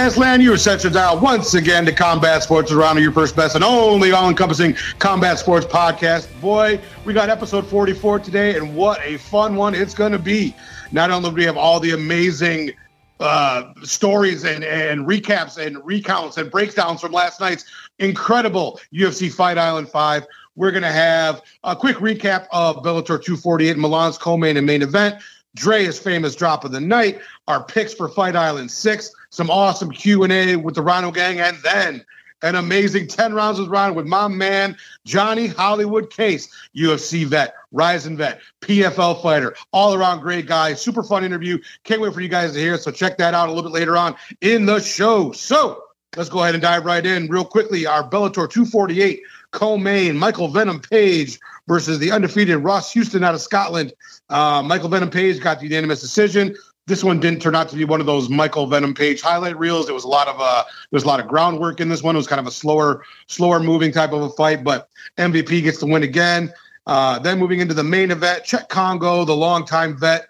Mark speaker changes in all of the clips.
Speaker 1: land. You are set your dial once again to Combat Sports around your first best and only all encompassing combat sports podcast. Boy, we got episode 44 today, and what a fun one it's going to be. Not only do we have all the amazing uh, stories and, and recaps and recounts and breakdowns from last night's incredible UFC Fight Island 5, we're going to have a quick recap of Bellator 248 Milan's co-main and main event. Dre's famous drop of the night, our picks for Fight Island 6, some awesome Q&A with the Rhino Gang, and then an amazing 10 rounds with Rhino with my man, Johnny Hollywood Case, UFC vet, Rizin vet, PFL fighter, all around great guy, super fun interview. Can't wait for you guys to hear. So check that out a little bit later on in the show. So let's go ahead and dive right in real quickly. Our Bellator 248 co-main, Michael Venom Page versus the undefeated Ross Houston out of Scotland. Uh, Michael Venom Page got the unanimous decision. This one didn't turn out to be one of those Michael Venom Page highlight reels. There was a lot of uh, there was a lot of groundwork in this one. It was kind of a slower, slower moving type of a fight, but MVP gets the win again. Uh, then moving into the main event, Cheick Kongo, the longtime vet,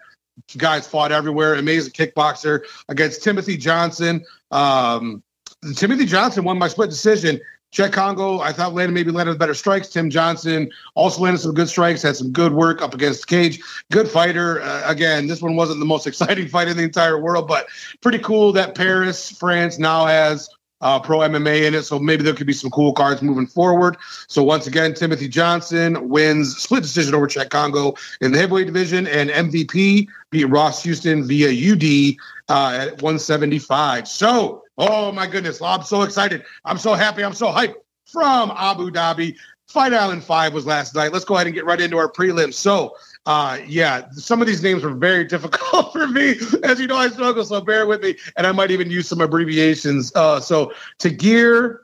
Speaker 1: guys fought everywhere. Amazing kickboxer against Timothy Johnson. Um, Timothy Johnson won by split decision. Cheick Kongo, I thought landed maybe landed better strikes. Tim Johnson also landed some good strikes, had some good work up against Cage. Good fighter. Uh, again, this one wasn't the most exciting fight in the entire world, but pretty cool that Paris, France now has uh, pro MMA in it. So maybe there could be some cool cards moving forward. So once again, Timothy Johnson wins split decision over Cheick Kongo in the heavyweight division, and MVP beat Ross Houston via UD uh, at 175. So Oh my goodness. I'm so excited. I'm so happy. I'm so hyped from Abu Dhabi. Fight Island 5 was last night. Let's go ahead and get right into our prelims. So, uh, yeah, some of these names were very difficult for me. As you know, I struggle, so bear with me. And I might even use some abbreviations. Uh, so, Tagir,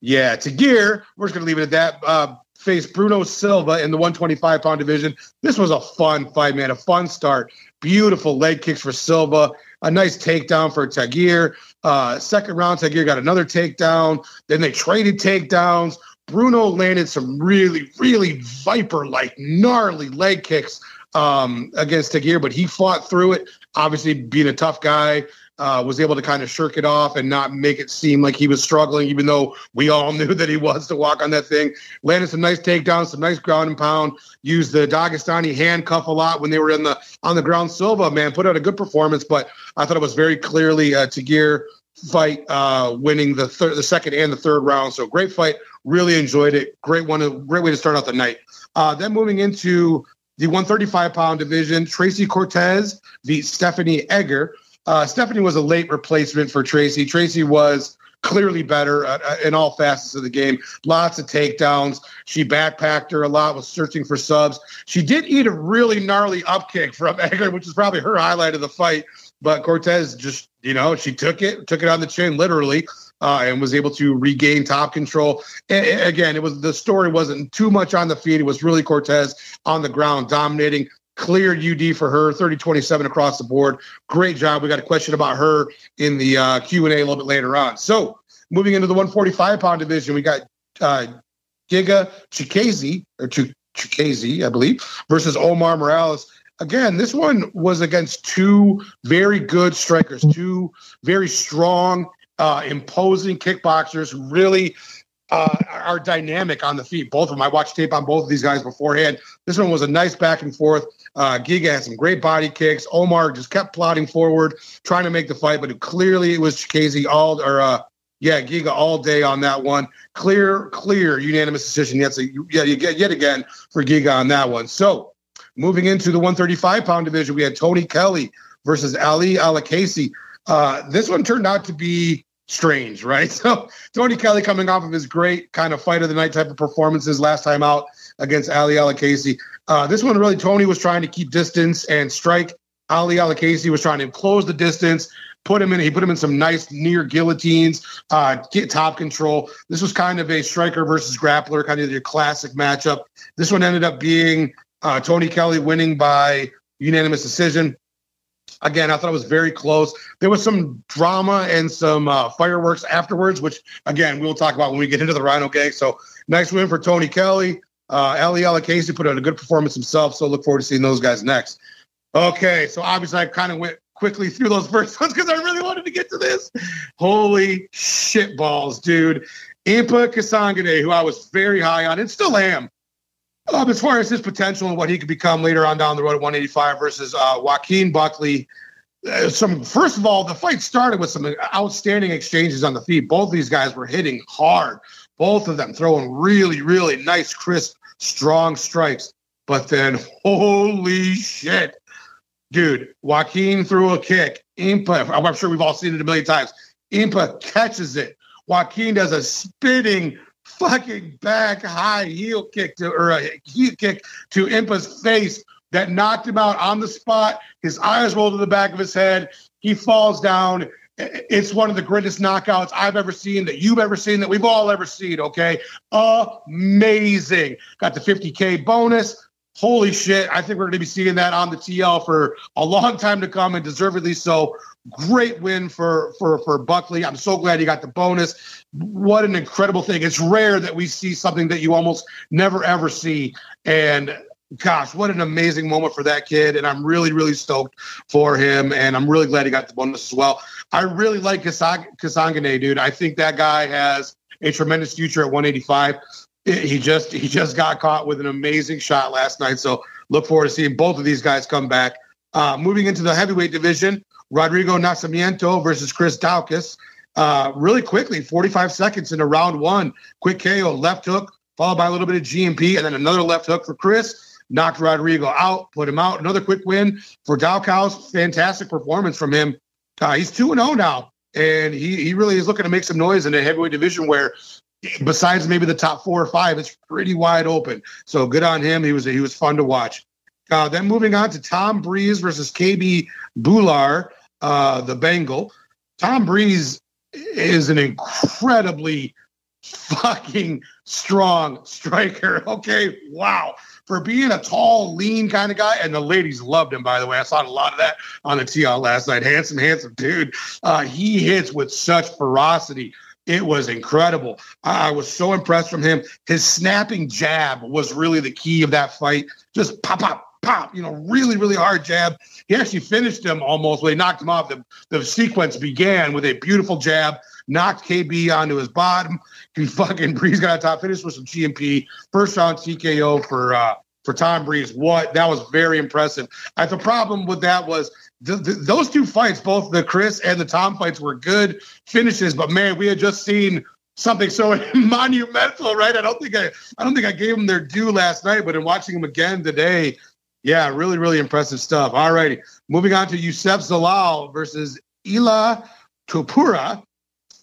Speaker 1: yeah, Tagir, we're just going to leave it at that. Uh, faced Bruno Silva in the 125 pound division. This was a fun fight, man, a fun start. Beautiful leg kicks for Silva, a nice takedown for Tagir. Uh, second round, Tagir got another takedown. Then they traded takedowns. Bruno landed some really, really viper like gnarly leg kicks um, against Tagir, but he fought through it. Obviously, being a tough guy, uh, was able to kind of shirk it off and not make it seem like he was struggling, even though we all knew that he was to walk on that thing. Landed some nice takedowns, some nice ground and pound. Used the Dagestani handcuff a lot when they were in the on the ground. Silva, man, put out a good performance, but I thought it was very clearly uh, Tagir fight, uh, winning the the second and the third round. So great fight. Really enjoyed it. Great one. Great way to start out the night. Uh, then moving into the 135 pound division, Tracy Cortez beat Stephanie Egger. Uh, Stephanie was a late replacement for Tracy. Tracy was clearly better in all facets of the game. Lots of takedowns. She backpacked her a lot, was searching for subs. She did eat a really gnarly upkick from Egger, which is probably her highlight of the fight. But Cortez just, you know, she took it, took it on the chin, literally. Uh, and was able to regain top control. And, again, it was the story wasn't too much on the feet. It was really Cortez on the ground dominating cleared UD for her, 30-27 across the board. Great job. We got a question about her in the uh, Q&A a little bit later on. So moving into the 145-pound division, we got uh, Giga Chikadze, or Chikadze, I believe, versus Omar Morales. Again, this one was against two very good strikers, two very strong, uh, imposing kickboxers, who really uh, are dynamic on the feet. Both of them. I watched tape on both of these guys beforehand. This one was a nice back and forth. Uh, Giga had some great body kicks. Omar just kept plodding forward, trying to make the fight, but clearly it was Chikadze all or uh, yeah, Giga all day on that one. Clear, clear, unanimous decision. Yet, yeah, yet again for Giga on that one. So moving into the 135 pound division, we had Tony Kelley versus Ali AlQaisi. Uh, this one turned out to be strange, right? So Tony Kelley coming off of his great kind of fight of the night type of performances last time out against Ali AlQaisi. Uh, this one really, Tony was trying to keep distance and strike. Ali AlQaisi was trying to close the distance, put him in. He put him in some nice near guillotines, uh, get top control. This was kind of a striker versus grappler, kind of your classic matchup. This one ended up being uh, Tony Kelley winning by unanimous decision. Again, I thought it was very close. There was some drama and some uh, fireworks afterwards, which again we'll talk about when we get into the Rhino Gang. So nice win for Tony Kelley. Uh, Ali AlQaisi put on a good performance himself. So look forward to seeing those guys next. Okay, so obviously I kind of went quickly through those first ones because I really wanted to get to this. Holy shit balls, dude. Impa Kasanganay, who I was very high on and still am. Um, as far as his potential and what he could become later on down the road at 185 versus uh, Joaquin Buckley. Uh, some first of all, the fight started with some outstanding exchanges on the feet. Both these guys were hitting hard. Both of them throwing really, really nice, crisp, strong strikes. But then, holy shit, dude, Joaquin threw a kick. Impa, I'm sure we've all seen it a million times. Impa catches it. Joaquin does a spinning fucking back high heel kick to or a heel kick to Impa's face that knocked him out on the spot. His eyes roll to the back of his head. He falls down. It's one of the greatest knockouts I've ever seen, that you've ever seen, that we've all ever seen. Okay. Amazing. Got the 50K bonus. Holy shit. I think we're going to be seeing that on the TL for a long time to come and deservedly so. Great win for for for Buckley. I'm so glad he got the bonus. What an incredible thing. It's rare that we see something that you almost never ever see. And gosh, what an amazing moment for that kid. And I'm really, really stoked for him. And I'm really glad he got the bonus as well. I really like Kasanganay, dude. I think that guy has a tremendous future at 185. He just he just got caught with an amazing shot last night. So look forward to seeing both of these guys come back. Uh, moving into the heavyweight division, Rodrigo Nascimento versus Chris Daukaus. Uh, really quickly, 45 seconds into round one. Quick KO, left hook, followed by a little bit of GMP, and then another left hook for Chris. Knocked Rodrigo out, put him out. Another quick win for Daukaus. Fantastic performance from him. Uh, he's 2 0 now, and he, he really is looking to make some noise in the heavyweight division where besides maybe the top four or five, it's pretty wide open. So good on him. He was he was fun to watch. Uh, then moving on to Tom Breese versus KB Bhullar, uh, the Bengal. Tom Breese is an incredibly fucking strong striker. Okay, wow. For being a tall, lean kind of guy, and the ladies loved him, by the way. I saw a lot of that on the TL last night. Handsome, handsome dude. Uh, he hits with such ferocity. It was incredible. I was so impressed from him. His snapping jab was really the key of that fight. Just pop, pop, pop, you know, really, really hard jab. He actually finished him almost when he knocked him off. The, the sequence began with a beautiful jab, knocked KB onto his bottom. He fucking Breese got a top finish with some GMP. First round TKO for uh for Tom Breese. What that was very impressive. The problem with that was the, the, those two fights, both the Chris and the Tom fights, were good finishes. But man, we had just seen something so monumental, right? I don't think I, I don't think I gave them their due last night, but in watching them again today, yeah, really, really impressive stuff. All righty, moving on to Youssef Zalal versus Ilia Topuria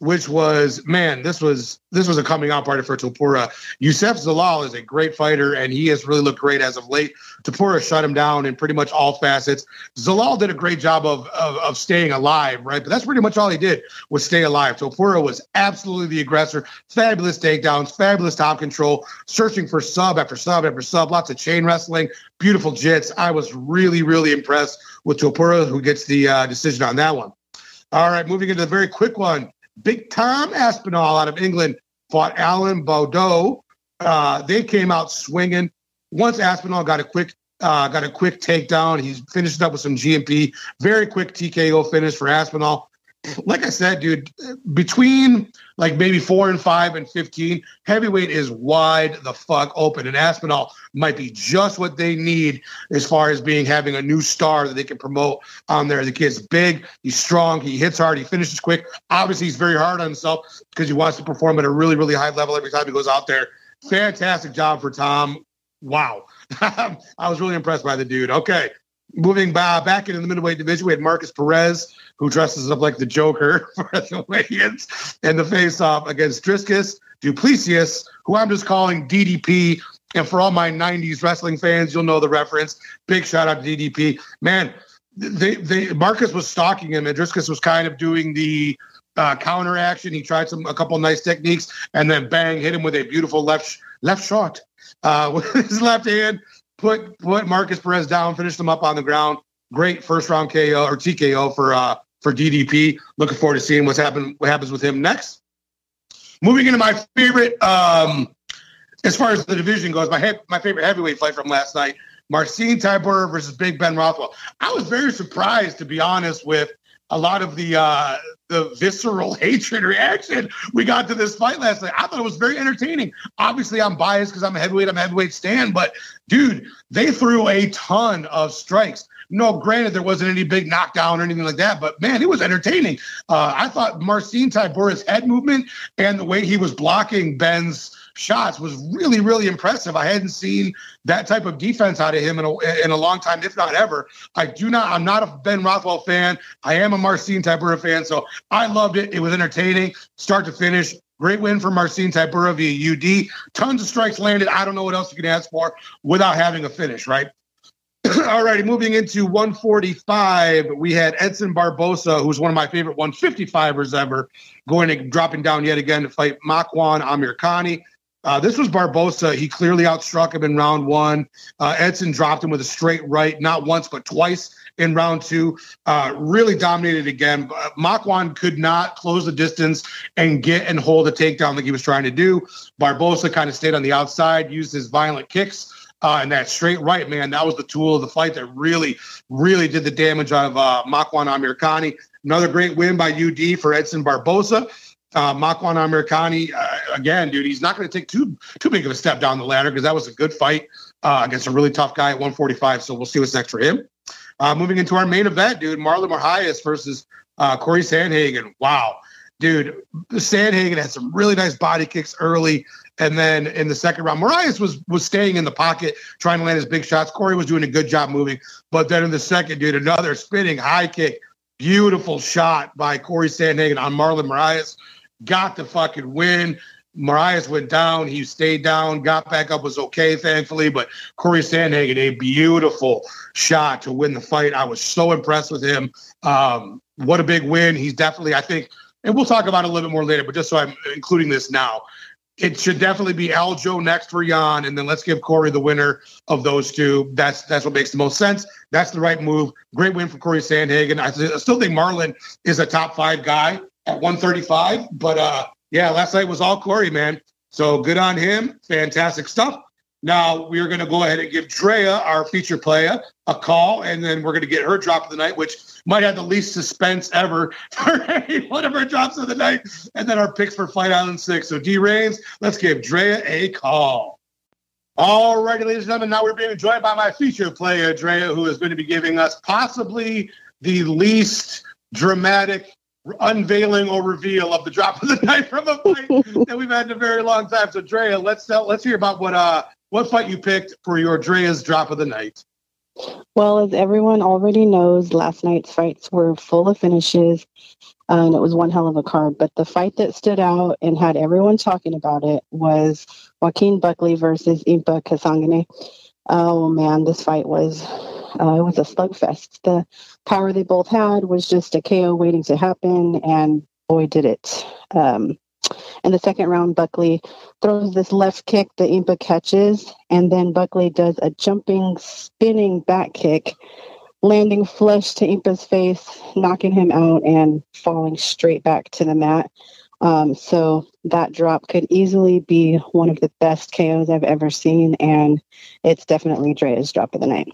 Speaker 1: which was man, this was this was a coming out party for Topuria. Youssef Zalal is a great fighter, and he has really looked great as of late. Topuria shut him down in pretty much all facets. Zalal did a great job of, of, of staying alive, right? But that's pretty much all he did was stay alive. Topuria was absolutely the aggressor. Fabulous takedowns, fabulous top control, searching for sub after sub after sub. Lots of chain wrestling, beautiful jits. I was really really impressed with Topuria, who gets the uh, decision on that one. All right, moving into the very quick one. Big Tom Aspinall out of England fought Alan Baudot. Uh, they came out swinging. Once Aspinall got a quick uh, got a quick takedown, he finished up with some GMP. Very quick TKO finish for Aspinall like I said, dude, between like maybe four and five and 15, heavyweight is wide the fuck open. And Aspinall might be just what they need as far as being having a new star that they can promote on there. The kid's big, he's strong, he hits hard, he finishes quick. Obviously, he's very hard on himself because he wants to perform at a really, really high level every time he goes out there. Fantastic job for Tom. Wow. I was really impressed by the dude. Okay. Moving back into the middleweight division, we had Markus Perez who dresses up like the Joker for the weigh-ins and the face-off against Dricus Du Plessis, who I'm just calling DDP. And for all my 90s wrestling fans, you'll know the reference. Big shout out to DDP. Man, they, they Markus was stalking him, and Dricus was kind of doing the uh, counter action. He tried some a couple nice techniques, and then bang, hit him with a beautiful left left shot uh, with his left hand. Put put Markus Perez down, finished him up on the ground great first round KO or TKO for uh, for DDP. Looking forward to seeing what's happen what happens with him next. Moving into my favorite, um, as far as the division goes, my he- my favorite heavyweight fight from last night: Marcin Tybura versus Big Ben Rothwell. I was very surprised, to be honest, with a lot of the uh, the visceral hatred reaction we got to this fight last night. I thought it was very entertaining. Obviously, I'm biased because I'm a heavyweight. I'm a heavyweight stand, but dude, they threw a ton of strikes. No, granted, there wasn't any big knockdown or anything like that, but man, it was entertaining. Uh, I thought Marcin Tybura's head movement and the way he was blocking Ben's shots was really, really impressive. I hadn't seen that type of defense out of him in a, in a long time, if not ever. I do not, I'm not a Ben Rothwell fan. I am a Marcin Tybura fan. So I loved it. It was entertaining, start to finish. Great win for Marcin Tybura via UD. Tons of strikes landed. I don't know what else you can ask for without having a finish, right? All righty, moving into 145, we had Edson Barboza, who's one of my favorite 155ers ever, going and dropping down yet again to fight Makwan Amirkhani. Uh, this was Barboza. He clearly outstruck him in round one. Uh, Edson dropped him with a straight right, not once, but twice in round two. Uh, really dominated again. Uh, Makwan could not close the distance and get and hold a takedown like he was trying to do. Barboza kind of stayed on the outside, used his violent kicks. Uh, and that straight right, man, that was the tool of the fight that really, really did the damage of uh, Makwan Amirkhani. Another great win by UD for Edson Barboza uh, Makwan uh, again, dude, he's not going to take too too big of a step down the ladder because that was a good fight uh, against a really tough guy at 145. So we'll see what's next for him. Uh, moving into our main event, dude, Marlon Moraes versus uh, Cory Sandhagen. Wow, dude, Sandhagen had some really nice body kicks early, and then in the second round, Moraes was was staying in the pocket trying to land his big shots. Cory was doing a good job moving, but then in the second, dude, another spinning high kick. Beautiful shot by Cory Sandhagen on Marlon Moraes got the fucking win. Moraes went down. He stayed down, got back up, was okay, thankfully. But Cory Sandhagen, a beautiful shot to win the fight. I was so impressed with him. Um, what a big win. He's definitely, I think, and we'll talk about it a little bit more later, but just so I'm including this now, it should definitely be Aljo next for Yan, and then let's give Cory the winner of those two. That's that's what makes the most sense. That's the right move. Great win for Cory Sandhagen. I, still think Marlon is a top five guy at 135. But uh, yeah, last night was all Cory, man. So good on him. Fantastic stuff. Now we are going to go ahead and give Drea, our feature player, a call, and then we're going to get her drop of the night, which might have the least suspense ever for any one of her drops of the night, and then our picks for Fight Island Six. So D Reigns, let's give Drea a call. All righty, ladies and gentlemen, now we're being joined by my feature player, Drea, who is going to be giving us possibly the least dramatic unveiling or reveal of the drop of the night from a fight that we've had in a very long time. So, Drea, let's tell, let's hear about what uh what fight you picked for your Drea's drop of the night.
Speaker 2: Well, as everyone already knows, last night's fights were full of finishes, uh, and it was one hell of a card. But the fight that stood out and had everyone talking about it was Joaquin Buckley versus Impa Kasanganay. Oh man, this fight was uh, it was a slugfest. The power they both had was just a KO waiting to happen, and boy, did it. Um, in the second round, Buckley throws this left kick that Impa catches, and then Buckley does a jumping, spinning back kick, landing flush to Impa's face, knocking him out and falling straight back to the mat. Um, so that drop could easily be one of the best KOs I've ever seen, and it's definitely Drea's drop of the night.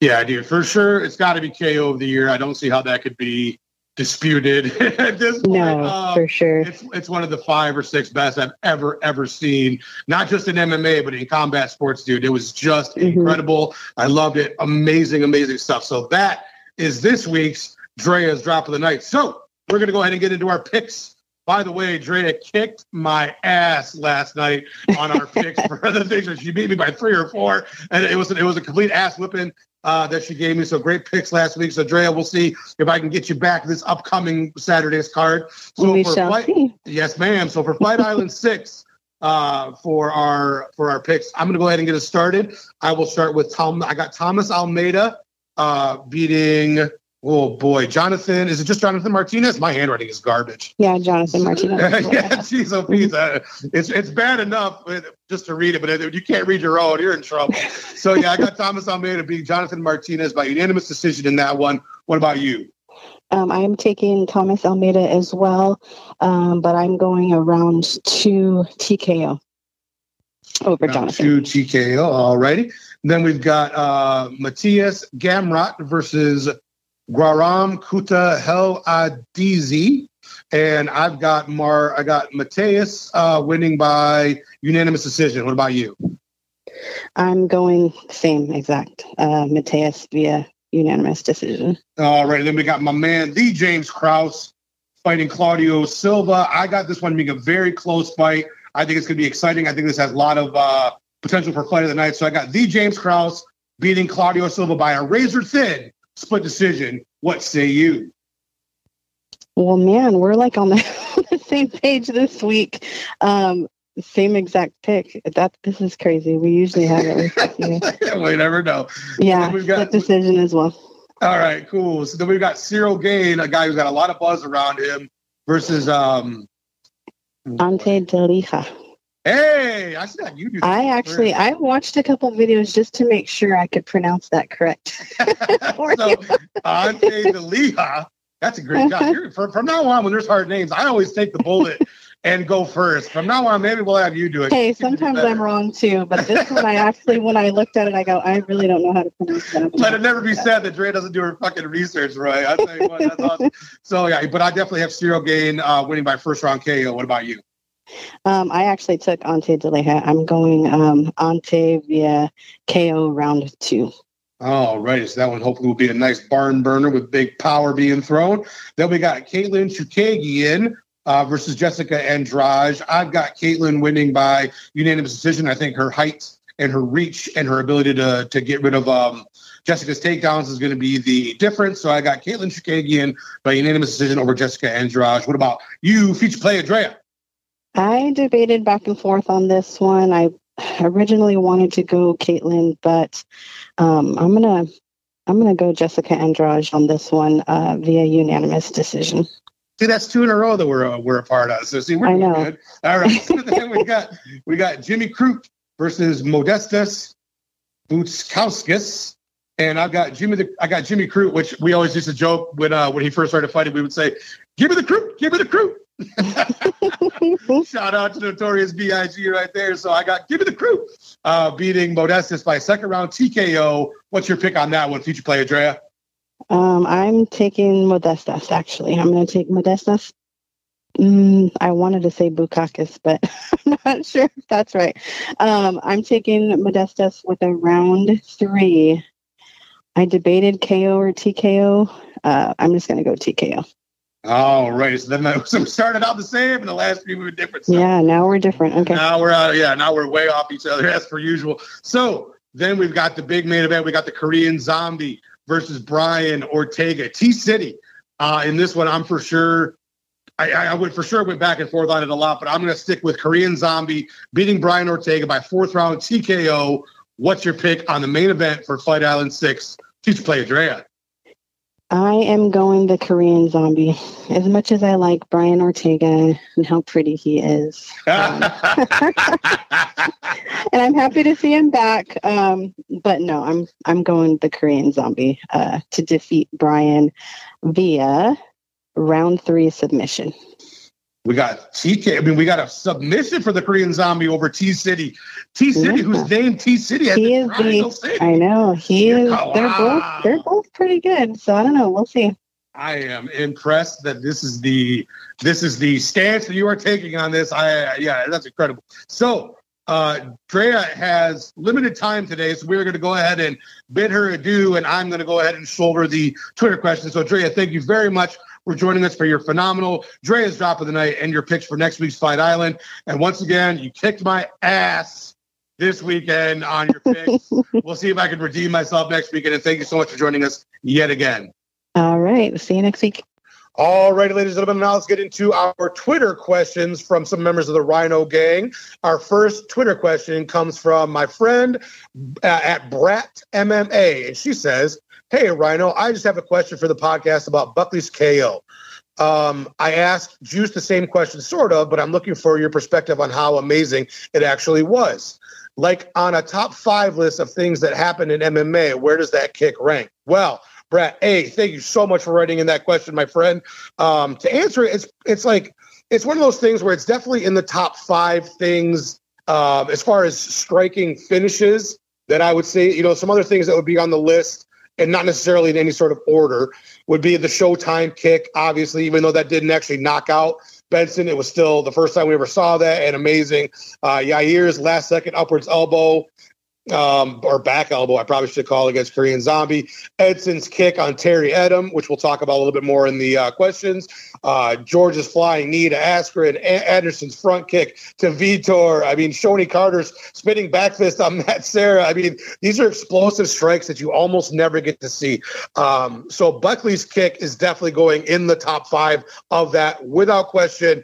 Speaker 1: Yeah, dude, for sure. It's got to be KO of the year. I don't see how that could be disputed at this point.
Speaker 2: No, um, for sure.
Speaker 1: It's it's one of the five or six best I've ever ever seen. Not just in MMA, but in combat sports, dude. It was just mm-hmm. incredible. I loved it. Amazing, amazing stuff. So that is this week's Drea's drop of the night. So we're gonna go ahead and get into our picks by the way, Drea kicked my ass last night on our picks for other things. She beat me by three or four, and it was it was a complete ass whipping uh, that she gave me. So great picks last week. So Drea, we'll see if I can get you back this upcoming Saturday's card. So
Speaker 2: we
Speaker 1: for
Speaker 2: shall
Speaker 1: fight,
Speaker 2: see.
Speaker 1: yes, ma'am. So for Flight Island six. Uh, for our for our picks, I'm gonna go ahead and get us started. I will start with Tom. I got Thomas Almeida uh, beating Oh boy, Jonathan! Is it just Jonathan Martinez? My handwriting is garbage.
Speaker 2: Yeah, Jonathan Martinez.
Speaker 1: yeah, jeez, oh, please, uh, it's it's bad enough just to read it, but if you can't read your own, you're in trouble. so yeah, I got Thomas Almeida being Jonathan Martinez by unanimous decision in that one. What about you?
Speaker 2: Um, I'm taking Thomas Almeida as well, um, but I'm going around two TKO over round
Speaker 1: Jonathan. Two TKO, all righty. Then we've got uh, Mateusz Gamrot versus Guaram Kuta Hel Adizi. And I've got Mar I got Mateusz uh, winning by unanimous decision. What about you?
Speaker 2: I'm going same exact. Uh, Mateusz via unanimous decision.
Speaker 1: All right. Then we got my man, the James Krause, fighting Claudio Silva. I got this one being a very close fight. I think it's going to be exciting. I think this has a lot of uh, potential for fight of the night. So I got the James Krause beating Claudio Silva by a razor thin split decision. What say you?
Speaker 2: Well, man, we're like on the, the same page this week. Um, same exact pick. That this is crazy. We usually have it.
Speaker 1: we never know.
Speaker 2: Yeah, we've got decision as well.
Speaker 1: All right, cool. So then we've got Ciryl Gane, a guy who's got a lot of buzz around him, versus um
Speaker 2: Ante Delija.
Speaker 1: Hey, I see that you do.
Speaker 2: I actually I watched a couple videos just to make sure I could pronounce that correct.
Speaker 1: so Ante. That's a great job. From, from now on, when there's hard names, I always take the bullet and go first. From now on, maybe we'll have you do it.
Speaker 2: Hey, sometimes I'm wrong too, but this one I actually, when I looked at it, I go, I really don't know how to pronounce that.
Speaker 1: Let it never be said that Dre doesn't do her fucking research, right? I tell you what, that's awesome. So yeah, but I definitely have Ciryl Gane uh, winning by first round KO. What about you?
Speaker 2: Um, I actually took Ante Delija. I'm going um, Ante via KO round two.
Speaker 1: All right, so that one hopefully will be a nice barn burner with big power being thrown. Then we got Katlyn Chookagian uh, versus Jessica Andrade. I've got Katlyn winning by unanimous decision. I think her height and her reach and her ability to to get rid of um, Jessica's takedowns is going to be the difference. So I got Caitlin Katlyn Chookagian by unanimous decision over Jessica Andrade. What about you, feature play Andrea?
Speaker 2: I debated back and forth on this one. I originally wanted to go Katlyn, but um, I'm gonna I'm gonna go Jessica Andrade on this one uh, via unanimous decision.
Speaker 1: See, that's two in a row that we're uh, we're a part of. So see, we're
Speaker 2: I know.
Speaker 1: good. All right. So then we got we got Jimmy Crute versus Modestas Bukauskas. And I've got Jimmy the I got Jimmy Crute, which we always used to joke when uh when he first started fighting, we would say, Give me the Crute, give me the Crute. Shout out to Notorious B.I.G. right there. So I got Give me the Crew uh beating Modestas by second round TKO. What's your pick on that one, future player Drea?
Speaker 2: Um, I'm taking Modestas, actually. I'm going to take Modestas. Mm, I wanted to say Bukakis, but I'm not sure if that's right. Um, I'm taking Modestas with a round three. I debated KO or TKO. Uh, I'm just going to go TKO.
Speaker 1: All right. So then so we started out the same, and the last few were different. So
Speaker 2: yeah, now we're different. Okay.
Speaker 1: Now we're out. Yeah, now we're way off each other as per usual. So then we've got the big main event. We got the Korean Zombie versus Brian Ortega. T City. Uh, in this one, I'm for sure. I, I would for sure went back and forth on it a lot, but I'm going to stick with Korean Zombie beating Brian Ortega by fourth round TKO. What's your pick on the main event for Fight Island Six? Teach play Drea.
Speaker 2: I am going the Korean zombie. As much as I like Brian Ortega and how pretty he is. Um, and I'm happy to see him back. Um, but no, I'm I'm going the Korean zombie uh, to defeat Brian via round three submission.
Speaker 1: We got TK. I mean, we got a submission for the Korean Zombie over T City. T City, yeah. who's named T City.
Speaker 2: He is the. City. I know he is. Oh, they're wow. both. They're both pretty good. So I don't know. We'll see.
Speaker 1: I am impressed that this is the this is the stance that you are taking on this. I yeah, that's incredible. So uh, Drea has limited time today, so we're going to go ahead and bid her adieu, and I'm going to go ahead and shoulder the Twitter question. So Drea, thank you very much for joining us for your phenomenal Drea's drop of the night and your picks for next week's Fight Island. And once again, you kicked my ass this weekend on your picks. we'll see if I can redeem myself next weekend. And thank you so much for joining us yet again.
Speaker 2: All right. See you next week.
Speaker 1: All right, ladies and gentlemen, now let's get into our Twitter questions from some members of the Rhino Gang. Our first Twitter question comes from my friend uh, at Brat MMA, and she says, Hey, Rhino, I just have a question for the podcast about Buckley's KO. Um, I asked Juice the same question, sort of, but I'm looking for your perspective on how amazing it actually was. Like on a top five list of things that happened in MMA, where does that kick rank? Well, Brett, hey, thank you so much for writing in that question, my friend. Um, to answer it, it's it's like it's one of those things where it's definitely in the top five things um, as far as striking finishes that I would say. You know, some other things that would be on the list and not necessarily in any sort of order, would be the Showtime kick. Obviously, even though that didn't actually knock out Benson, it was still the first time we ever saw that and amazing. Uh, Yair's last second upwards elbow um, or back elbow, I probably should call against Korean Zombie. Edson's kick on Terry Etim, which we'll talk about a little bit more in the uh, questions. Uh, George's flying knee to Askren. A- Anderson's front kick to Vitor. I mean, Shonie Carter's spinning back fist on Matt Serra. I mean, these are explosive strikes that you almost never get to see. Um, so Buckley's kick is definitely going in the top five of that without question.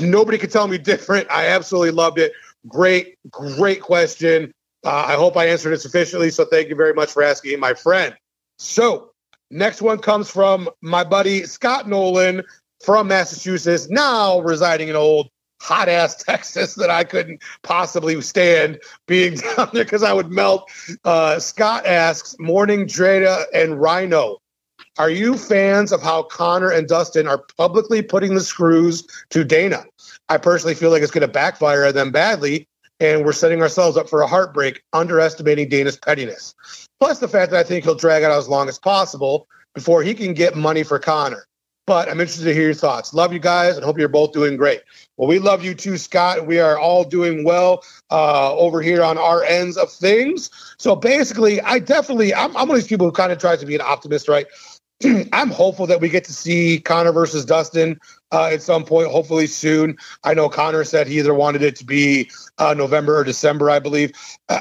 Speaker 1: Nobody can tell me different. I absolutely loved it. Great, great question. Uh, I hope I answered it sufficiently. So thank you very much for asking, my friend. So next one comes from my buddy Scott Nolan from Massachusetts, now residing in old hot ass Texas that I couldn't possibly stand being down there because I would melt. Uh, Scott asks, Morning Dreda and Rhino. Are you fans of how Conor and Dustin are publicly putting the screws to Dana? I personally feel like it's going to backfire on them badly and we're setting ourselves up for a heartbreak, underestimating Dana's pettiness. Plus the fact that I think he'll drag it out as long as possible before he can get money for Conor. But I'm interested to hear your thoughts. Love you guys and hope you're both doing great. Well, we love you too, Scott. We are all doing well uh, over here on our ends of things. So basically, I definitely, I'm, I'm one of these people who kind of tries to be an optimist, right? I'm hopeful that we get to see Conor versus Dustin uh, at some point, hopefully soon. I know Conor said he either wanted it to be uh, November or December, I believe.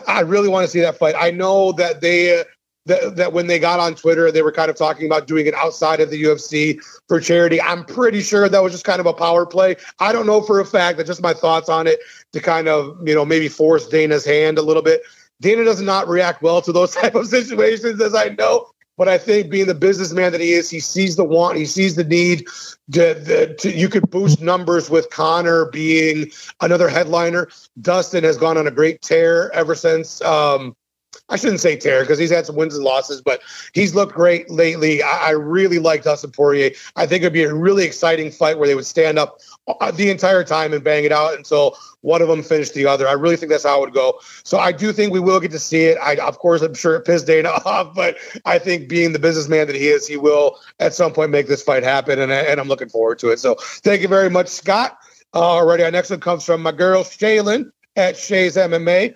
Speaker 1: I really want to see that fight. I know that they. Uh, that, that when they got on Twitter, they were kind of talking about doing it outside of the UFC for charity. I'm pretty sure that was just kind of a power play. I don't know for a fact, but just my thoughts on it to kind of, you know, maybe force Dana's hand a little bit. Dana does not react well to those type of situations, as I know. But I think being the businessman that he is, he sees the want, he sees the need. To, to, you could boost numbers with Conor being another headliner. Dustin has gone on a great tear ever since. Um, I shouldn't say tear because he's had some wins and losses, but he's looked great lately. I, I really like Dustin Poirier. I think it'd be a really exciting fight where they would stand up uh, the entire time and bang it out until one of them finished the other. I really think that's how it would go. So I do think we will get to see it. I, of course, I'm sure it pissed Dana off, but I think being the businessman that he is, he will at some point make this fight happen, and, and I'm looking forward to it. So thank you very much, Scott. Uh, already, our next one comes from my girl Shaylin at Shay's MMA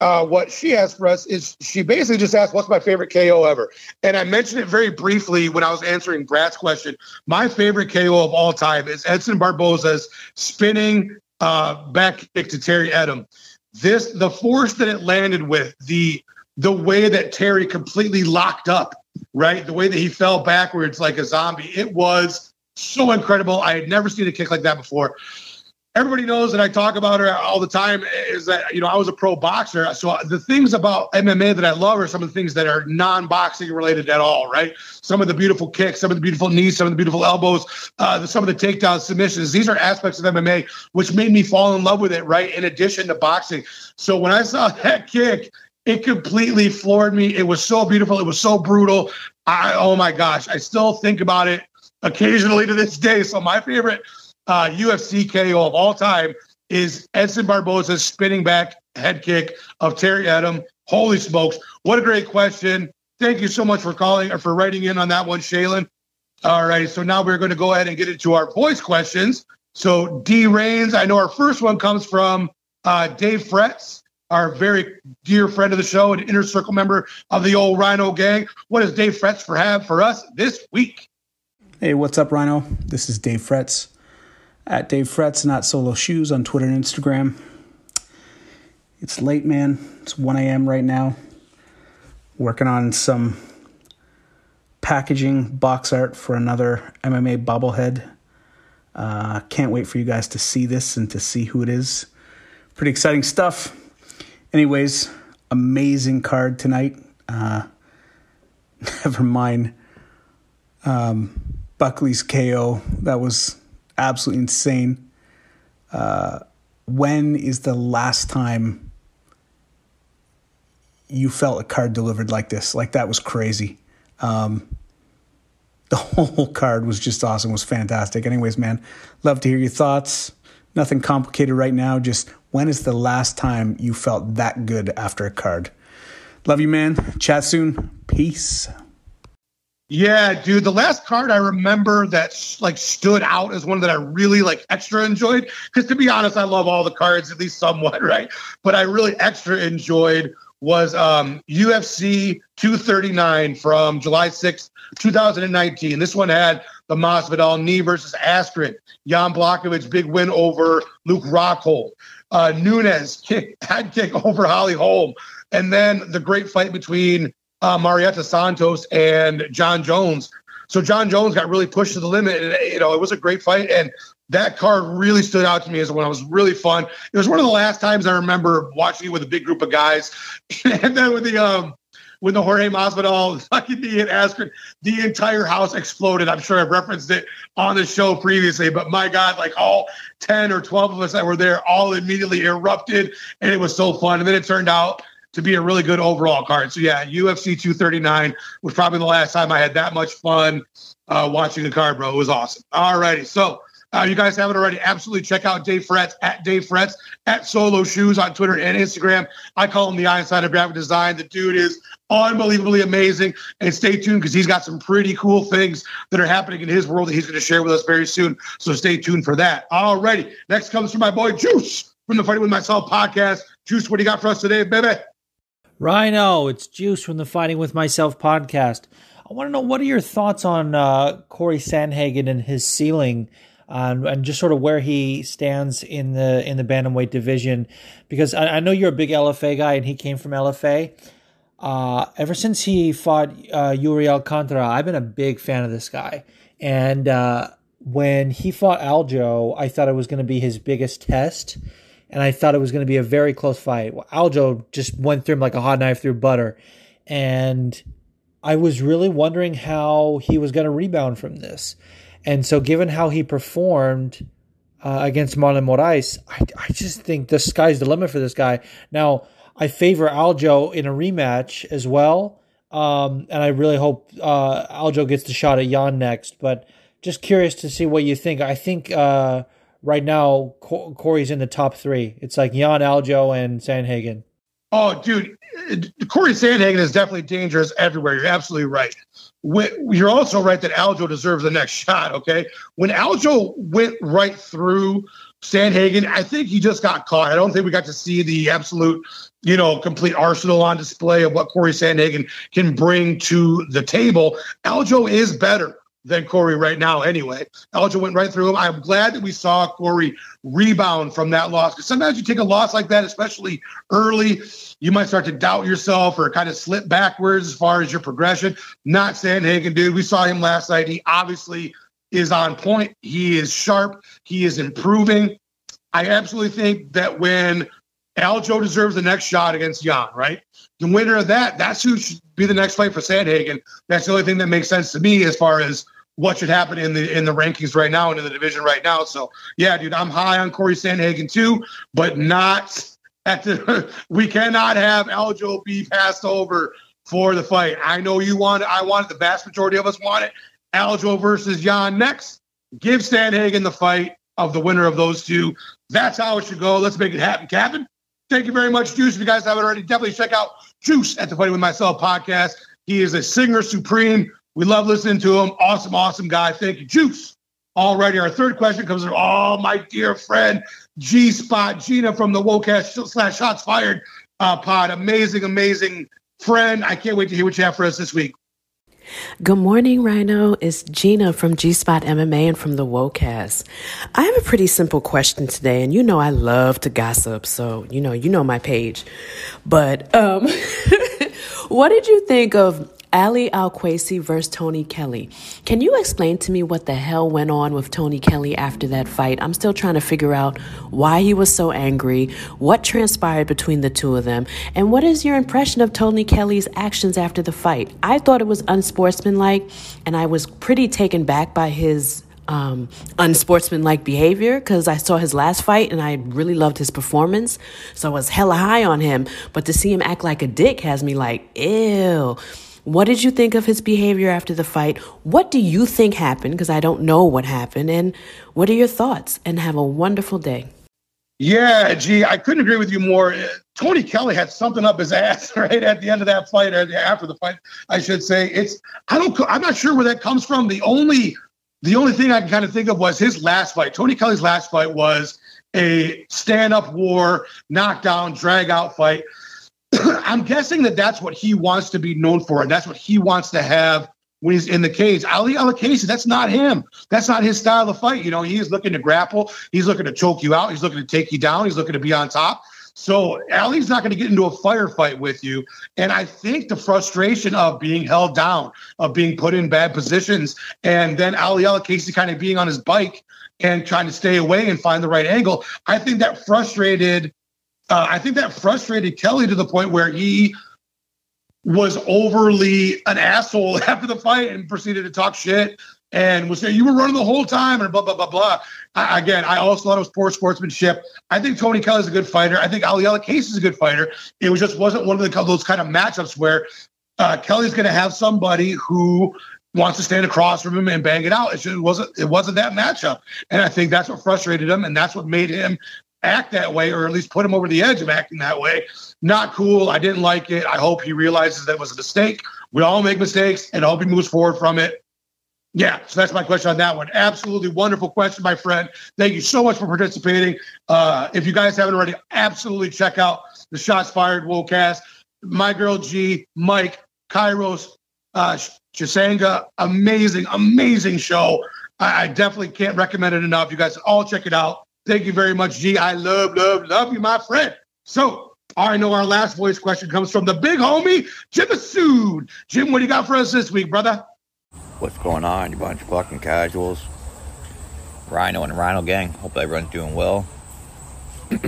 Speaker 1: uh, what she asked for us is she basically just asked, What's my favorite KO ever? And I mentioned it very briefly when I was answering Brad's question. My favorite KO of all time is Edson Barboza's spinning uh, back kick to Terry Etim. This, the force that it landed with, the the way that Terry completely locked up, right? The way that he fell backwards like a zombie. It was so incredible. I had never seen a kick like that before everybody knows that I talk about her all the time is that, you know, I was a pro boxer. So the things about MMA that I love are some of the things that are non boxing related at all, right? Some of the beautiful kicks, some of the beautiful knees, some of the beautiful elbows, uh, some of the takedown submissions. These are aspects of MMA which made me fall in love with it, right? In addition to boxing. So when I saw that kick, it completely floored me. It was so beautiful. It was so brutal. I, oh my gosh, I still think about it occasionally to this day. So my favorite uh, UFC KO of all time is Edson Barboza's spinning back head kick of Terry Adam. Holy smokes. What a great question. Thank you so much for calling or for writing in on that one, Shaylin. All right. So now we're going to go ahead and get into our voice questions. So, D Rains, I know our first one comes from uh, Dave Fretz, our very dear friend of the show and inner circle member of the old Rhino gang. What does Dave Fretz for have for us this week?
Speaker 3: Hey, what's up, Rhino? This is Dave Fretz at Dave Fretz, not solo shoes on Twitter and Instagram. It's late, man. It's 1 a.m. right now. Working on some packaging box art for another MMA bobblehead. Uh, can't wait for you guys to see this and to see who it is. Pretty exciting stuff. Anyways, amazing card tonight. Uh, never mind um, Buckley's KO. That was absolutely insane. Uh, when is the last time you felt a card delivered like this? Like that was crazy. Um, the whole card was just awesome. Was fantastic. Anyways, man, love to hear your thoughts. Nothing complicated right now. Just when is the last time you felt that good after a card? Love you, man. Chat soon. Peace.
Speaker 1: Yeah, dude. The last card I remember that like stood out as one that I really like extra enjoyed. Because to be honest, I love all the cards at least somewhat, right? But I really extra enjoyed was um, UFC 239 from July 6th, 2019. This one had the Masvidal knee versus Askren. Jan Blachowicz big win over Luke Rockhold. Uh, Nunes kick head kick over Holly Holm, and then the great fight between uh, Marreta Santos and Jon Jones. So Jon Jones got really pushed to the limit, and you know it was a great fight. And that card really stood out to me as one. It was really fun. It was one of the last times I remember watching it with a big group of guys, and then with the um when the Jorge Masvidal fucking knee hit Askren, the entire house exploded. I'm sure I've referenced it on the show previously, but my God, like all 10 or 12 of us that were there all immediately erupted, and it was so fun. And then it turned out to be a really good overall card. So yeah, UFC 239 was probably the last time I had that much fun uh, watching a card, bro. It was awesome. All righty, so. Uh, you guys haven't already, absolutely check out Dave Fretz at Dave Fretz at Solo Shoes on Twitter and Instagram. I call him the inside of graphic design. The dude is unbelievably amazing. And stay tuned because he's got some pretty cool things that are happening in his world that he's going to share with us very soon. So stay tuned for that. All righty. Next comes from my boy Juice from the Fighting with Myself podcast. Juice, what do you got for us today, baby?
Speaker 4: Rhino, it's Juice from the Fighting with Myself podcast. I want to know what are your thoughts on uh, Cory Sandhagen and his ceiling, uh, and just sort of where he stands in the in the bantamweight division, because I, I know you're a big LFA guy, and he came from LFA. Uh, ever since he fought uh, Iuri Alcantara, I've been a big fan of this guy, and uh, when he fought Aljo, I thought it was going to be his biggest test and I thought it was going to be a very close fight. Aljo just went through him like a hot knife through butter, and I was really wondering how he was going to rebound from this. And so, given how he performed uh, against Marlon Moraes, I, I just think the sky's the limit for this guy. Now, I favor Aljo in a rematch as well. Um, and I really hope uh, Aljo gets the shot at Jan next. But just curious to see what you think. I think uh, right now Cory's in the top three. It's like Jan Aljo and Sandhagen.
Speaker 1: Oh, dude, Cory Sandhagen is definitely dangerous everywhere. You're absolutely right. You're also right that Aljo deserves the next shot. Okay, when Aljo went right through Sandhagen, I think he just got caught. I don't think we got to see the absolute, you know, complete arsenal on display of what Cory Sandhagen can bring to the table. Aljo is better than Cory right now anyway. Aljo went right through him. I'm glad that we saw Cory rebound from that loss because sometimes you take a loss like that, especially early, you might start to doubt yourself or kind of slip backwards as far as your progression. Not Sandhagen, dude. We saw him last night. He obviously is on point. He is sharp. He is improving. I absolutely think that when Aljo deserves the next shot against Jan, right? The winner of that, that's who should be the next fight for Sandhagen. That's the only thing that makes sense to me as far as what should happen in the in the rankings right now and in the division right now. So yeah, dude, I'm high on Cory Sandhagen too, but not at the we cannot have Aljo be passed over for the fight. I know you want it, I want it, the vast majority of us want it. Aljo versus Jan next. Give Sandhagen the fight of the winner of those two. That's how it should go. Let's make it happen, Captain. Thank you very much, Juice. If you guys haven't already, definitely check out Juice at the Fighting with Myself podcast. He is a singer supreme we love listening to him. Awesome, awesome guy. Thank you, Juice. Alrighty, our third question comes from oh my dear friend G Spot Gina from the Wocast slash Shots Fired uh, pod. Amazing, amazing friend. I can't wait to hear what you have for us this week.
Speaker 5: Good morning, Rhino. It's Gina from G Spot MMA and from the Wocast. I have a pretty simple question today, and you know I love to gossip, so you know you know my page. But um, what did you think of Ali AlQaisi versus Tony Kelley. Can you explain to me what the hell went on with Tony Kelley after that fight? I'm still trying to figure out why he was so angry, what transpired between the two of them, and what is your impression of Tony Kelley's actions after the fight? I thought it was unsportsmanlike, and I was pretty taken back by his um, unsportsmanlike behavior because I saw his last fight and I really loved his performance. So I was hella high on him. But to see him act like a dick has me like, ew. What did you think of his behavior after the fight? What do you think happened? Because I don't know what happened. And what are your thoughts? And have a wonderful day.
Speaker 1: Yeah, gee, I couldn't agree with you more. Tony Kelley had something up his ass right at the end of that fight, after the fight, I should say. It's I don't I'm not sure where that comes from. The only the only thing I can kind of think of was his last fight. Tony Kelley's last fight was a stand-up war, knockdown, drag-out fight. I'm guessing that that's what he wants to be known for, and that's what he wants to have when he's in the cage. Ali AlQaisi, that's not him. That's not his style of fight. You know, he's looking to grapple. He's looking to choke you out. He's looking to take you down. He's looking to be on top. So Ali's not going to get into a firefight with you. And I think the frustration of being held down, of being put in bad positions, and then Ali AlQaisi kind of being on his bike and trying to stay away and find the right angle, I think that frustrated. Uh, I think that frustrated Kelley to the point where he was overly an asshole after the fight and proceeded to talk shit and was saying you were running the whole time and blah blah blah blah. I, again, I also thought it was poor sportsmanship. I think Tony Kelley's a good fighter. I think Ali Case is a good fighter. It was just wasn't one of the, those kind of matchups where uh, Kelley's going to have somebody who wants to stand across from him and bang it out. It just wasn't it wasn't that matchup, and I think that's what frustrated him, and that's what made him act that way, or at least put him over the edge of acting that way. Not cool. I didn't like it. I hope he realizes that was a mistake. We all make mistakes, and I hope he moves forward from it. Yeah, so that's my question on that one. Absolutely wonderful question, my friend. Thank you so much for participating. Uh, if you guys haven't already, absolutely check out the Shots Fired Woecast. My girl G, Mike, Kairos, uh, Chisanga, amazing, amazing show. I, I definitely can't recommend it enough. You guys all check it out. Thank you very much, G. I love, love, love you, my friend. So I know our last voice question comes from the big homie, Jim Asood. Jim, what do you got for us this week, brother?
Speaker 6: What's going on, you bunch of fucking casuals? Rhino and Rhino Gang. Hope everyone's doing well.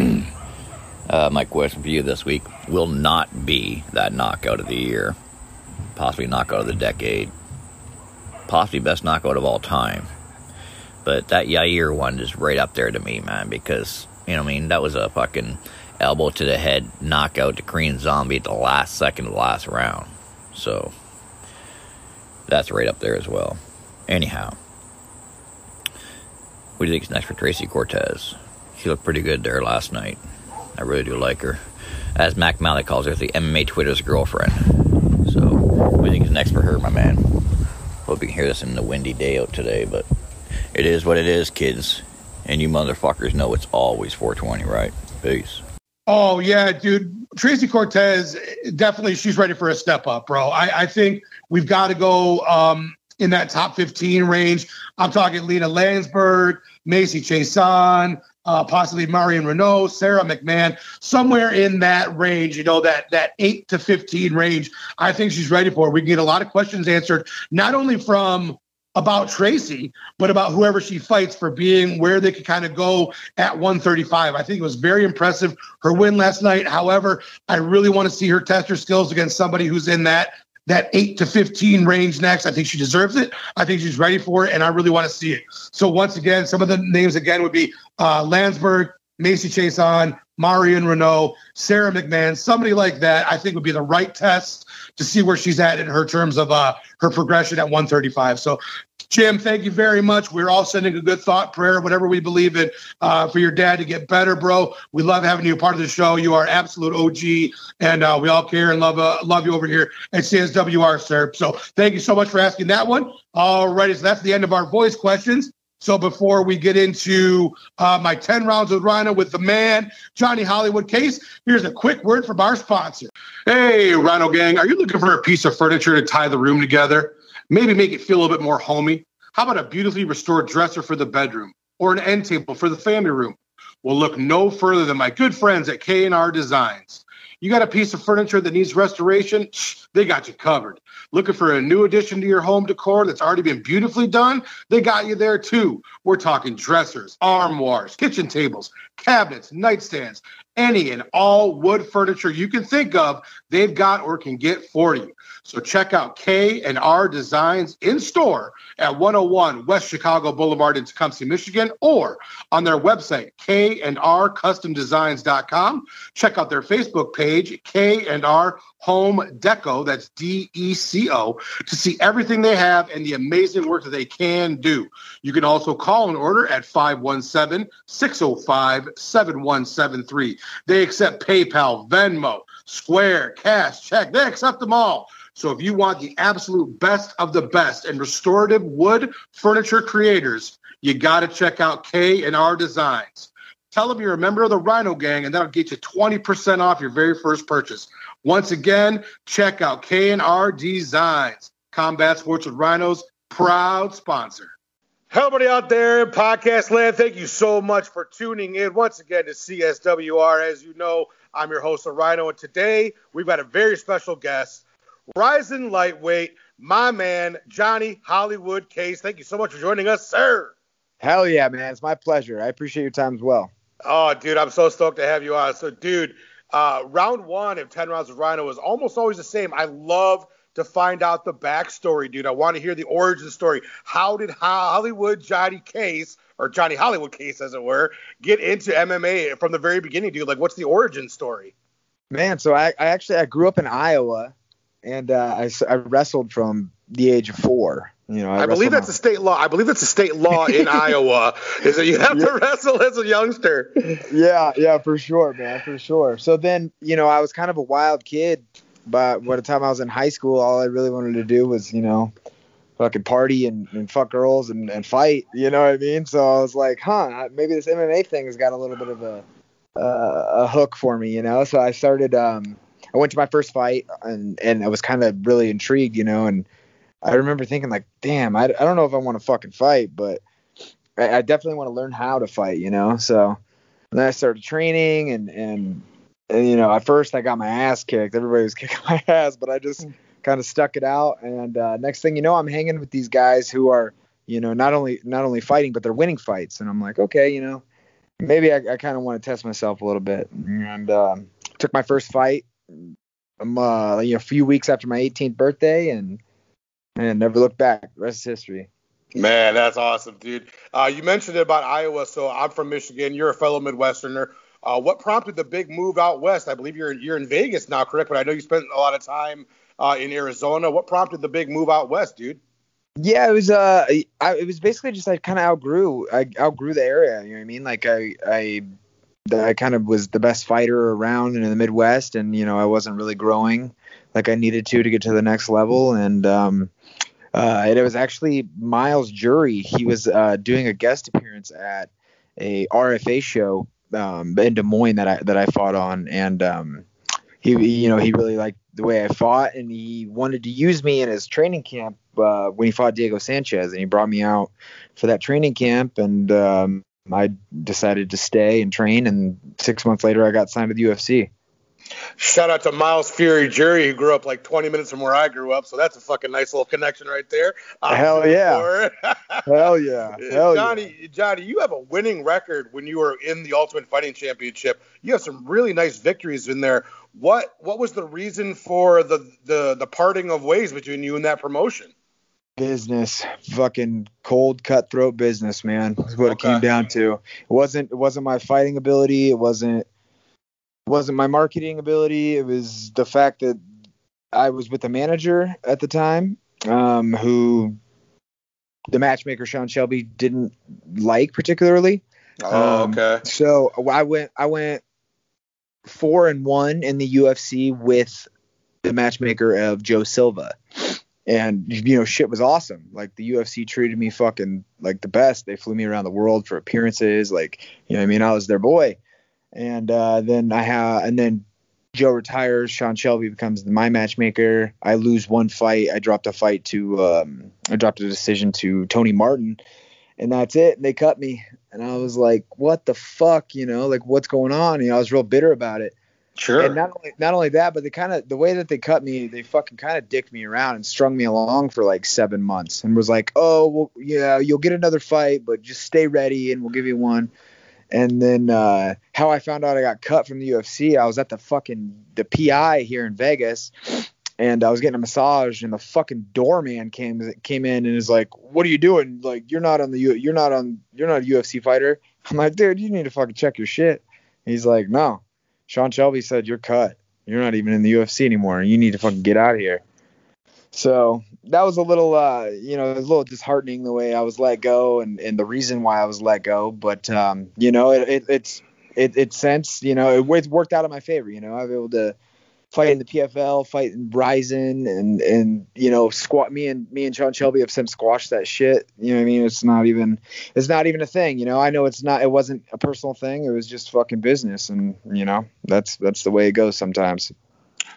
Speaker 6: uh, my question for you this week will not be that knockout of the year, possibly knockout of the decade, possibly best knockout of all time. But that Yair one is right up there to me, man, because, you know, I mean, that was a fucking elbow to the head knockout to Korean Zombie at the last second of the last round. So, that's right up there as well. Anyhow, what do you think is next for Tracy Cortez? She looked pretty good there last night. I really do like her. As Mac Malley calls her, the MMA Twitter's girlfriend. So, what do you think is next for her, my man? Hope you can hear this in the windy day out today, but it is what it is, kids. And you motherfuckers know it's always 420, right? Peace.
Speaker 1: Oh yeah, dude. Tracy Cortez definitely she's ready for a step up, bro. I, I think we've got to go um, in that top 15 range. I'm talking Lina Länsberg, Macy Chiasson, uh, possibly Marion Reneau, Sara McMann, somewhere in that range, you know, that that eight to 15 range. I think she's ready for. It. We can get a lot of questions answered, not only from about Tracy, but about whoever she fights for being where they could kind of go at 135. I think it was very impressive her win last night. However, I really want to see her test her skills against somebody who's in that that 8 to 15 range next. I think she deserves it. I think she's ready for it and I really want to see it. So once again, some of the names again would be uh Länsberg, Macy Chiasson, Marion Reneau, Sara McMann, somebody like that, I think would be the right test to see where she's at in her terms of uh, her progression at 135. So, Jim, thank you very much. We're all sending a good thought, prayer, whatever we believe in, uh, for your dad to get better, bro. We love having you a part of the show. You are absolute OG, and uh, we all care and love uh, love you over here at CSWR, sir. So, thank you so much for asking that one. All righty, so that's the end of our voice questions. So before we get into uh, my 10 rounds with Rhino with the man, Johnny Hollywood case, here's a quick word from our sponsor. Hey, Rhino Gang, are you looking for a piece of furniture to tie the room together? Maybe make it feel a little bit more homey? How about a beautifully restored dresser for the bedroom or an end table for the family room? Well, look no further than my good friends at K&R Designs. You got a piece of furniture that needs restoration? They got you covered. Looking for a new addition to your home decor that's already been beautifully done? They got you there too. We're talking dressers, armoires, kitchen tables, cabinets, nightstands, any and all wood furniture you can think of, they've got or can get for you. So check out K and R Designs in store at 101 West Chicago Boulevard in Tecumseh, Michigan, or on their website K and R Custom Designs.com. Check out their Facebook page K and R Home Deco. That's D E C O to see everything they have and the amazing work that they can do. You can also call an order at 517 605 7173. They accept PayPal, Venmo, Square, Cash, Check. They accept them all. So if you want the absolute best of the best and restorative wood furniture creators, you got to check out K and R Designs. Tell them you're a member of the Rhino Gang, and that'll get you 20% off your very first purchase. Once again, check out K and R Designs. Combat Sports with Rhinos, proud sponsor. Everybody out there in podcast land, thank you so much for tuning in once again to CSWR. As you know, I'm your host, Rhino, and today we've got a very special guest, rising lightweight, my man, Johnny Hollywood Case. Thank you so much for joining us, sir.
Speaker 7: Hell yeah, man. It's my pleasure. I appreciate your time as well.
Speaker 1: Oh, dude, I'm so stoked to have you on. So, dude, uh, round one of 10 rounds of Rhino is almost always the same. I love to find out the backstory, dude. I want to hear the origin story. How did Hollywood Johnny Case, or Johnny Hollywood Case, as it were, get into MMA from the very beginning, dude? Like, what's the origin story?
Speaker 7: Man, so I, I actually I grew up in Iowa, and uh, I, I wrestled from the age of four. You know,
Speaker 1: I, I believe that's my... a state law. I believe that's a state law in Iowa. Is that you have yeah. to wrestle as a youngster?
Speaker 7: Yeah, yeah, for sure, man, for sure. So then, you know, I was kind of a wild kid, but by the time I was in high school, all I really wanted to do was, you know, fucking party and, and fuck girls and, and fight. You know what I mean? So I was like, huh, maybe this MMA thing has got a little bit of a uh, a hook for me, you know. So I started. Um, I went to my first fight and and I was kind of really intrigued, you know, and I remember thinking like, damn, I, I don't know if I want to fucking fight, but I, I definitely want to learn how to fight, you know. So then I started training and and and you know at first I got my ass kicked. Everybody was kicking my ass, but I just kind of stuck it out. And uh, next thing you know, I'm hanging with these guys who are you know not only not only fighting but they're winning fights. And I'm like, okay, you know, maybe I, I kind of want to test myself a little bit. And um, took my first fight. Um, uh, you know, a few weeks after my 18th birthday, and and never looked back. The Rest is history.
Speaker 1: Man, that's awesome, dude. Uh, you mentioned it about Iowa, so I'm from Michigan. You're a fellow Midwesterner. Uh, what prompted the big move out west? I believe you're you're in Vegas now, correct? But I know you spent a lot of time uh, in Arizona. What prompted the big move out west, dude?
Speaker 7: Yeah, it was uh, I, it was basically just I kind of outgrew I outgrew the area. You know what I mean? Like I I I kind of was the best fighter around in the Midwest, and you know I wasn't really growing like I needed to to get to the next level, and um, uh, it was actually Myles Jury. He was uh, doing a guest appearance at a RFA show um, in Des Moines that I that I fought on, and um, he you know he really liked the way I fought, and he wanted to use me in his training camp uh, when he fought Diego Sanchez, and he brought me out for that training camp, and um, I decided to stay and train, and six months later I got signed to the UFC.
Speaker 1: Shout out to Myles Fury Jury, who grew up like 20 minutes from where I grew up. So that's a fucking nice little connection right there.
Speaker 7: I'm Hell yeah. Hell yeah. Hell
Speaker 1: Johnny,
Speaker 7: yeah.
Speaker 1: Johnny, you have a winning record when you were in the Ultimate Fighting Championship. You have some really nice victories in there. What what was the reason for the the the parting of ways between you and that promotion?
Speaker 7: Business, fucking cold cutthroat business, man. Is what okay. it came down to. It wasn't it wasn't my fighting ability. It wasn't wasn't my marketing ability. It was the fact that I was with a manager at the time um, who the matchmaker Sean Shelby didn't like particularly.
Speaker 1: Oh, um, okay.
Speaker 7: So I went I went four and one in the UFC with the matchmaker of Joe Silva. And you know, shit was awesome. Like the UFC treated me fucking like the best. They flew me around the world for appearances. Like, you know, I mean, I was their boy and uh, then I have and then Joe retires. Sean Shelby becomes my matchmaker. I lose one fight. I dropped a fight to um, I dropped a decision to Tony Martin, and that's it. and They cut me, and I was like, "What the fuck?" You know, like what's going on? You know, I was real bitter about it.
Speaker 1: Sure.
Speaker 7: And not only not only that, but they kind of the way that they cut me, they fucking kind of dicked me around and strung me along for like seven months, and was like, "Oh, well, yeah, you'll get another fight, but just stay ready, and we'll give you one." And then uh, how I found out I got cut from the UFC, I was at the fucking the PI here in Vegas, and I was getting a massage, and the fucking doorman came came in and is like, "What are you doing? Like, you're not on the you're not on you're not a UFC fighter." I'm like, "Dude, you need to fucking check your shit." He's like, "No, Sean Shelby said you're cut. You're not even in the UFC anymore. You need to fucking get out of here." So that was a little, uh, you know, a little disheartening the way I was let go and, and the reason why I was let go. But, um, you know, it, it, it's it it since you know it, it worked out in my favor. You know, I've been able to fight in the PFL, fight in Rizin, and and you know, squat. Me and me and Sean Shelby have since squashed that shit. You know what I mean? It's not even it's not even a thing. You know, I know it's not. It wasn't a personal thing. It was just fucking business, and you know, that's that's the way it goes sometimes.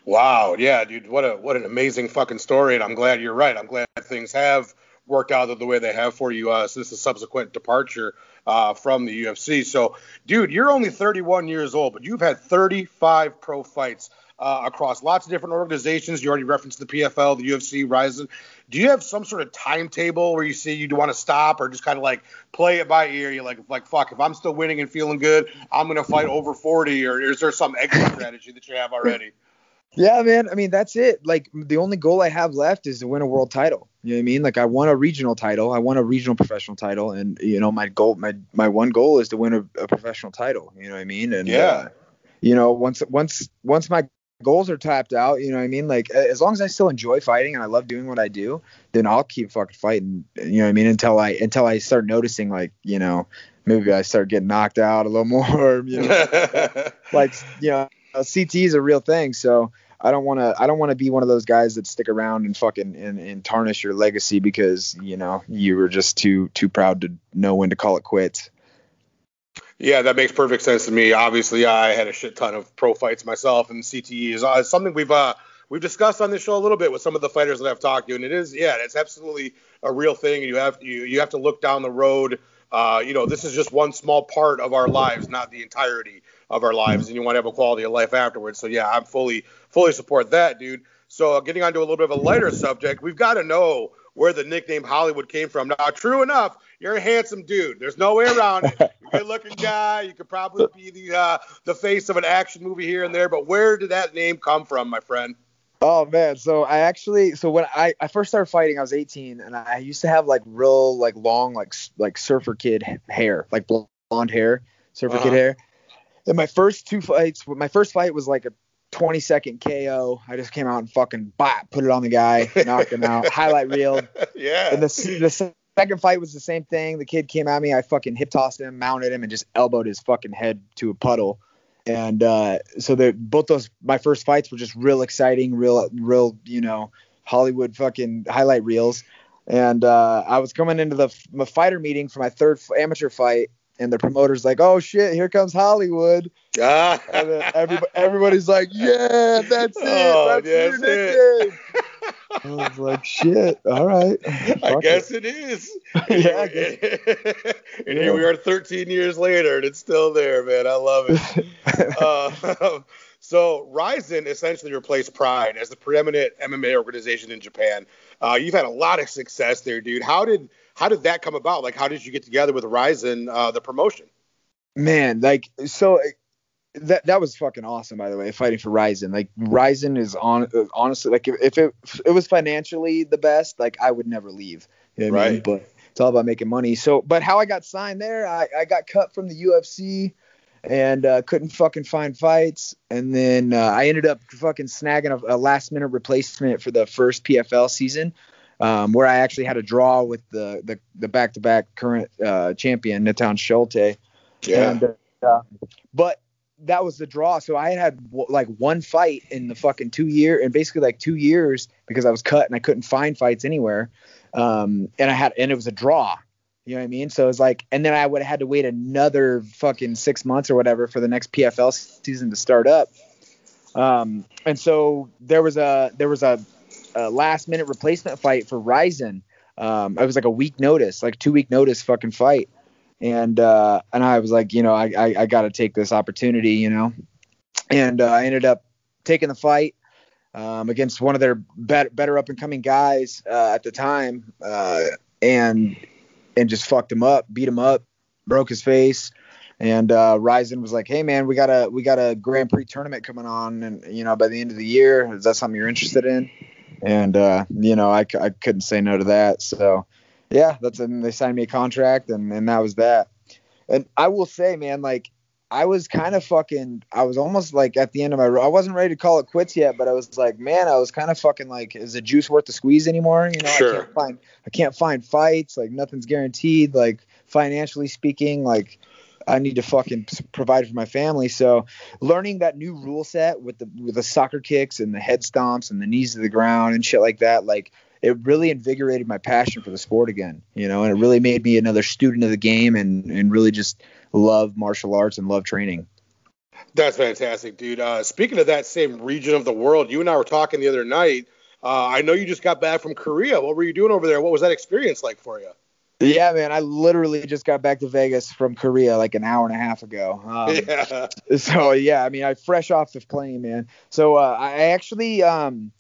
Speaker 1: Wow, yeah, dude, what a what an amazing fucking story, and I'm glad you're right. I'm glad things have worked out the way they have for you uh, since the subsequent departure uh, from the UFC. So, dude, you're only 31 years old, but you've had 35 pro fights uh, across lots of different organizations. You already referenced the PFL, the UFC, Rizin. Do you have some sort of timetable where you see you want to stop, or just kind of like play it by ear? You're like, like fuck, if I'm still winning and feeling good, I'm gonna fight over 40, or is there some exit strategy that you have already?
Speaker 7: Yeah, man. I mean, that's it. Like the only goal I have left is to win a world title. You know what I mean? Like I won a regional title, I won a regional professional title, and you know my goal, my my one goal is to win a, a professional title. You know what I mean? And
Speaker 1: yeah, uh,
Speaker 7: you know once once once my goals are tapped out, you know what I mean? Like as long as I still enjoy fighting and I love doing what I do, then I'll keep fucking fighting. You know what I mean? Until I until I start noticing like you know maybe I start getting knocked out a little more. You know, like you know CT is a real thing, so I don't want to I don't want to be one of those guys that stick around and fucking and, and tarnish your legacy because you know you were just too too proud to know when to call it quits.
Speaker 1: Yeah, that makes perfect sense to me. Obviously, I had a shit ton of pro fights myself, and CTE is uh, something we've uh, we've discussed on this show a little bit with some of the fighters that I've talked to, and it is yeah, it's absolutely a real thing. You have you you have to look down the road. Uh, you know, this is just one small part of our lives, not the entirety of our lives, and you want to have a quality of life afterwards. So yeah, I'm fully fully support that, dude. So getting onto a little bit of a lighter subject, we've got to know where the nickname Hollywood came from. Now, true enough, you're a handsome dude. There's no way around it. You're a good-looking guy. You could probably be the uh, the face of an action movie here and there. But where did that name come from, my friend?
Speaker 7: Oh man, so I actually so when I, I first started fighting, I was 18, and I used to have like real like long like like surfer kid hair, like blonde hair, surfer uh-huh. kid hair. And my first two fights, my first fight was like a 20 second KO. I just came out and fucking bop, put it on the guy, knocked him out, highlight reel.
Speaker 1: Yeah.
Speaker 7: And the, the second fight was the same thing. The kid came at me. I fucking hip tossed him, mounted him, and just elbowed his fucking head to a puddle. And uh, so they both those my first fights were just real exciting, real, real, you know, Hollywood fucking highlight reels. And uh, I was coming into the my fighter meeting for my third amateur fight, and the promoter's like, "Oh shit, here comes Hollywood." Ah. and everybody, everybody's like, "Yeah, that's it. Oh, that's, it." I was like, "Shit, all right."
Speaker 1: I guess it, it is. yeah. and here we are, 13 years later, and it's still there, man. I love it. uh, so Rizin essentially replaced Pride as the preeminent MMA organization in Japan. Uh, you've had a lot of success there, dude. How did how did that come about? Like, how did you get together with Rizin, uh, the promotion?
Speaker 7: Man, like, so that that was fucking awesome. By the way, fighting for Rizin, like Rizin is on honestly, like if, if it if it was financially the best, like I would never leave. You know right. I mean? But it's all about making money. So, but how I got signed there, I, I got cut from the UFC and uh, couldn't fucking find fights. And then uh, I ended up fucking snagging a, a, last minute replacement for the first PFL season um, where I actually had a draw with the the, the back-to-back current uh, champion Natan Schulte.
Speaker 1: Yeah. And,
Speaker 7: uh, but that was the draw. So I had had like one fight in the fucking two year and basically like two years because I was cut and I couldn't find fights anywhere. Um, and I had and it was a draw. You know what I mean? So it was like, and then I would have had to wait another fucking six months or whatever for the next PFL season to start up. Um, and so there was a there was a a last minute replacement fight for Rizin. Um, it was like a week notice, like two week notice fucking fight. And uh, and I was like, you know, I I, I got to take this opportunity, you know. And uh, I ended up taking the fight um, against one of their better, better up and coming guys uh, at the time, uh, and and just fucked him up, beat him up, broke his face. And uh, Rizin was like, "Hey man, we got a we got a Grand Prix tournament coming on, and you know by the end of the year, is that something you're interested in?" and uh, you know I, I couldn't say no to that. So yeah, that's and they signed me a contract, and and that was that. And I will say, man, like I was kind of fucking. I was almost like at the end of my. I wasn't ready to call it quits yet, but I was like, man, I was kind of fucking like, is the juice worth the squeeze anymore? You know,
Speaker 1: sure.
Speaker 7: I can't find. I can't find fights. Like nothing's guaranteed. Like financially speaking, like I need to fucking provide for my family. So learning that new rule set with the with the soccer kicks and the head stomps and the knees to the ground and shit like that, like it really invigorated my passion for the sport again, you know, and it really made me another student of the game and and really just love martial arts and love training.
Speaker 1: That's fantastic, dude. Uh, speaking of that same region of the world, you and I were talking the other night. Uh, I know you just got back from Korea. What were you doing over there? What was that experience like for you?
Speaker 7: Yeah, man, I literally just got back to Vegas from Korea like an hour and a half ago. Um, yeah. So yeah, I mean, I fresh off the plane, man. So uh, I actually, um,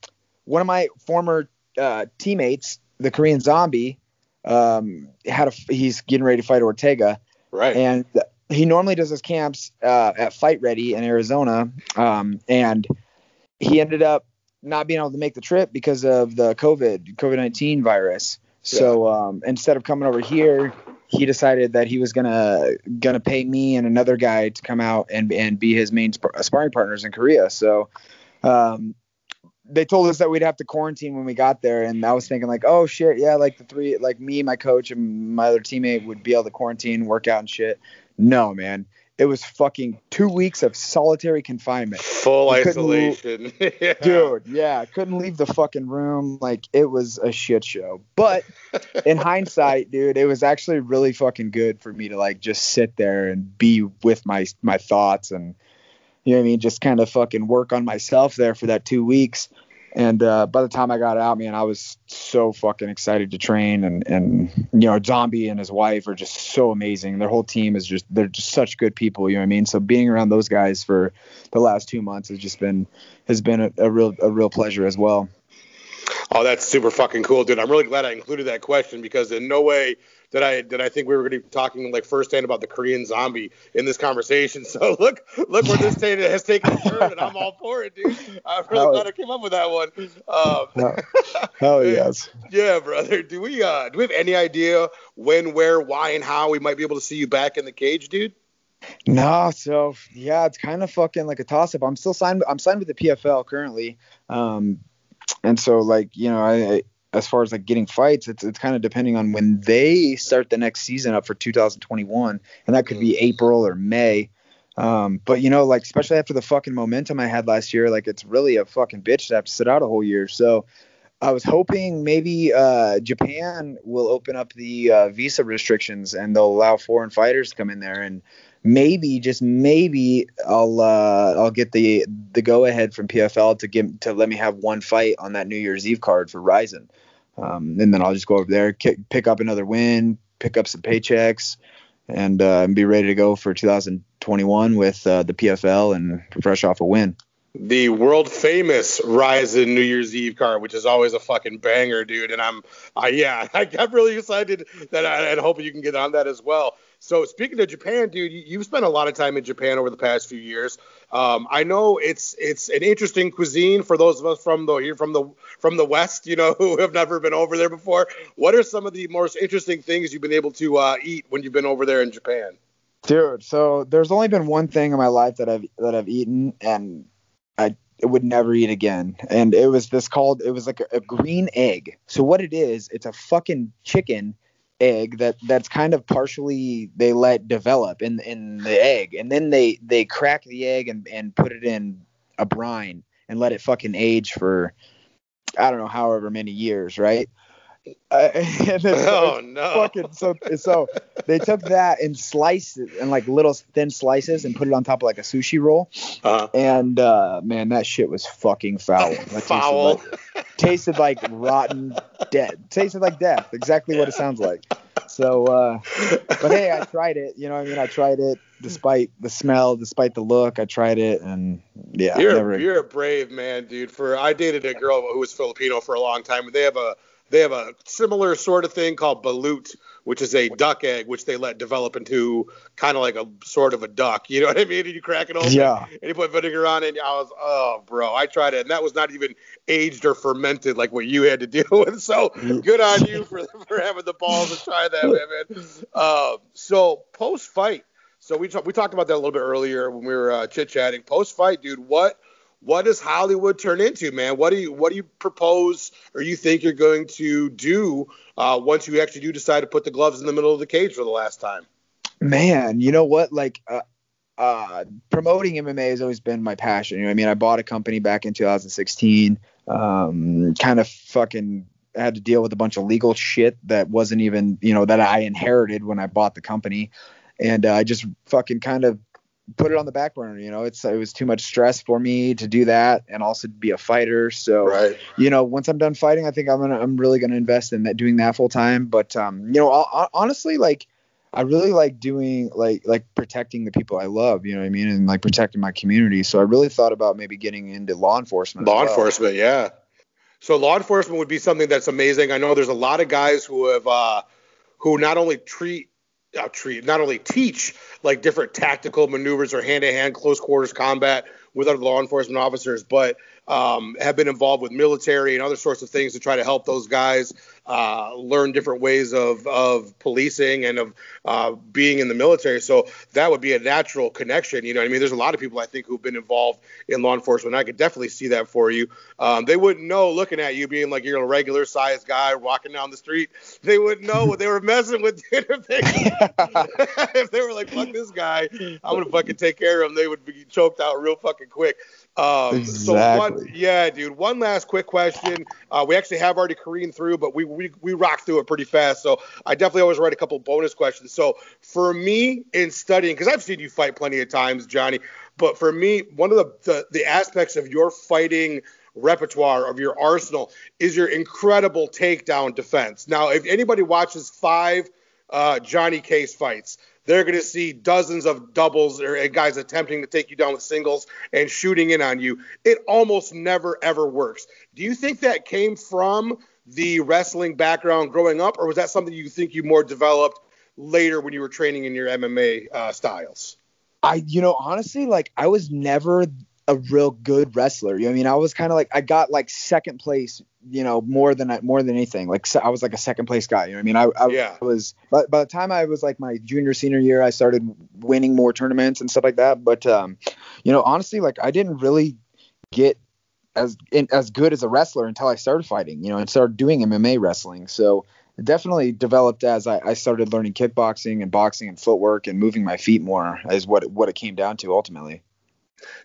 Speaker 7: one of my former uh, teammates, the Korean Zombie, um, had a he's getting ready to fight Ortega,
Speaker 1: right?
Speaker 7: And he normally does his camps uh, at Fight Ready in Arizona, um, and he ended up not being able to make the trip because of the COVID COVID nineteen virus. So um, instead of coming over here, he decided that he was gonna gonna pay me and another guy to come out and and be his main sp- sparring partners in Korea. So um, they told us that we'd have to quarantine when we got there, and I was thinking like, oh shit, yeah, like the three, like me, my coach, and my other teammate would be able to quarantine, work out and shit. No, man, it was fucking two weeks of solitary confinement.
Speaker 1: Full isolation.
Speaker 7: yeah. Dude, yeah. Couldn't leave the fucking room. Like it was a shit show. But in hindsight, dude, it was actually really fucking good for me to like just sit there and be with my my thoughts and you know what I mean, just kind of fucking work on myself there for that two weeks. And uh, by the time I got out, man, I was so fucking excited to train. And and you know, Zombie and his wife are just so amazing. Their whole team is just they're just such good people. You know what I mean? So being around those guys for the last two months has just been has been a, a real a real pleasure as well.
Speaker 1: Oh, that's super fucking cool, dude. I'm really glad I included that question because in no way did I did I think we were going to be talking like firsthand about the Korean zombie in this conversation. So look look where this has taken a turn, and I'm all for it, dude. I'm really Hell glad I came up with that one. Um,
Speaker 7: Hell yes.
Speaker 1: Yeah, brother. Do we uh do we have any idea when, where, why, and how we might be able to see you back in the cage, dude?
Speaker 7: No, so yeah, it's kind of fucking like a toss up. I'm still signed. I'm signed with the PFL currently, um, and so like you know, I, as far as like getting fights, it's it's kind of depending on when they start the next season up for 2021, and that could be mm. April or May. Um, but you know, like especially after the fucking momentum I had last year, like it's really a fucking bitch to have to sit out a whole year. So I was hoping maybe uh, Japan will open up the uh, visa restrictions and they'll allow foreign fighters to come in there and maybe just maybe I'll uh, I'll get the the go ahead from PFL to give to let me have one fight on that New Year's Eve card for Rizin, um, and then I'll just go over there, pick up another win, pick up some paychecks, and uh, be ready to go for 2021 with uh, the PFL and fresh off a win
Speaker 1: the world famous Rizin New Year's Eve card, which is always a fucking banger, dude. And I'm, I yeah, I, am really excited that I, and hoping you can get on that as well. So speaking of Japan, dude, you've spent a lot of time in Japan over the past few years. Um, I know it's it's an interesting cuisine for those of us from the here from the from the West, you know, who have never been over there before. What are some of the most interesting things you've been able to uh, eat when you've been over there in Japan?
Speaker 7: Dude, so there's only been one thing in my life that I've that I've eaten, and I would never eat again. And it was this called it was like a, a green egg. So what it is, it's a fucking chicken egg that that's kind of partially they let develop in in the egg and then they they crack the egg and and put it in a brine and let it fucking age for I don't know however many years, right? And
Speaker 1: oh no!
Speaker 7: Fucking so so they took that and sliced it in like little thin slices and put it on top of like a sushi roll. Uh-huh. And uh, man, that shit was fucking foul. That
Speaker 1: foul.
Speaker 7: Tasted like, tasted like rotten dead. Tasted like death. Exactly what it sounds like. So, uh, but hey, I tried it. You know, what I mean, I tried it despite the smell, despite the look. I tried it, and yeah,
Speaker 1: you're
Speaker 7: never...
Speaker 1: you're a brave man, dude. For I dated a girl who was Filipino for a long time, and they have a they have a similar sort of thing called balut, which is a duck egg, which they let develop into kind of like a sort of a duck. You know what I mean? And you crack it open,
Speaker 7: yeah.
Speaker 1: and you put vinegar on it. And I was, oh, bro, I tried it, and that was not even aged or fermented like what you had to deal with. So good on you for for having the balls to try that, man. Uh, so post fight, so we t- we talked about that a little bit earlier when we were uh, chit chatting. Post fight, dude, what? What does Hollywood turn into, man? What do you what do you propose or you think you're going to do uh, once you actually do decide to put the gloves in the middle of the cage for the last time?
Speaker 7: Man, you know what? Like, uh, uh, promoting MMA has always been my passion. You know, I mean, I bought a company back in 2016. Um, kind of fucking had to deal with a bunch of legal shit that wasn't even, you know, that I inherited when I bought the company, and uh, I just fucking kind of put it on the back burner. You know, it's it was too much stress for me to do that, and also be a fighter. So,
Speaker 1: Right.
Speaker 7: you know, once I'm done fighting, I think I'm gonna I'm really gonna invest in that doing that full time. But um, you know, ho- honestly, like I really like doing like like protecting the people I love. You know what I mean, and like protecting my community. So I really thought about maybe getting into law enforcement.
Speaker 1: Law
Speaker 7: well.
Speaker 1: enforcement, yeah. So law enforcement would be something that's amazing. I know there's a lot of guys who have uh, who not only treat uh, treat not only teach like different tactical maneuvers or hand to hand close quarters combat with other law enforcement officers, but um, have been involved with military and other sorts of things to try to help those guys uh, learn different ways of of policing and of uh, being in the military. So that would be a natural connection. You know, I mean, there's a lot of people I think who've been involved in law enforcement. I could definitely see that for you. Um, they wouldn't know looking at you being like you're a regular sized guy walking down the street. They wouldn't know what they were messing with. if, they, if they were like, "Fuck this guy," I'm gonna fucking take care of him. They would be choked out real fucking quick. Um, So one,
Speaker 7: Exactly.
Speaker 1: yeah, dude. One last quick question. Uh, we actually have already careened through, but we, we we rocked through it pretty fast. So I definitely always write a couple bonus questions. So for me in studying, because I've seen you fight plenty of times, Johnny, but for me, one of the, the the aspects of your fighting repertoire of your arsenal is your incredible takedown defense. Now, if anybody watches five uh, Johnny Case fights, they're going to see dozens of doubles or guys attempting to take you down with singles and shooting in on you. It almost never ever works. Do you think that came from the wrestling background growing up, or was that something you think you more developed later when you were training in your MMA uh, styles?
Speaker 7: I, you know, honestly, like I was never a real good wrestler. You know, I mean, I was kind of like I got like second place. You know, more than more than anything. Like se- I was like a second place guy. You know, what I mean, I, I
Speaker 1: Yeah.
Speaker 7: was. But by the time I was like my junior senior year, I started winning more tournaments and stuff like that. But um, you know, honestly, like I didn't really get as in, as good as a wrestler until I started fighting. You know, and started doing MMA wrestling. So definitely developed as I, I started learning kickboxing and boxing and footwork and moving my feet more is what what it came down to ultimately.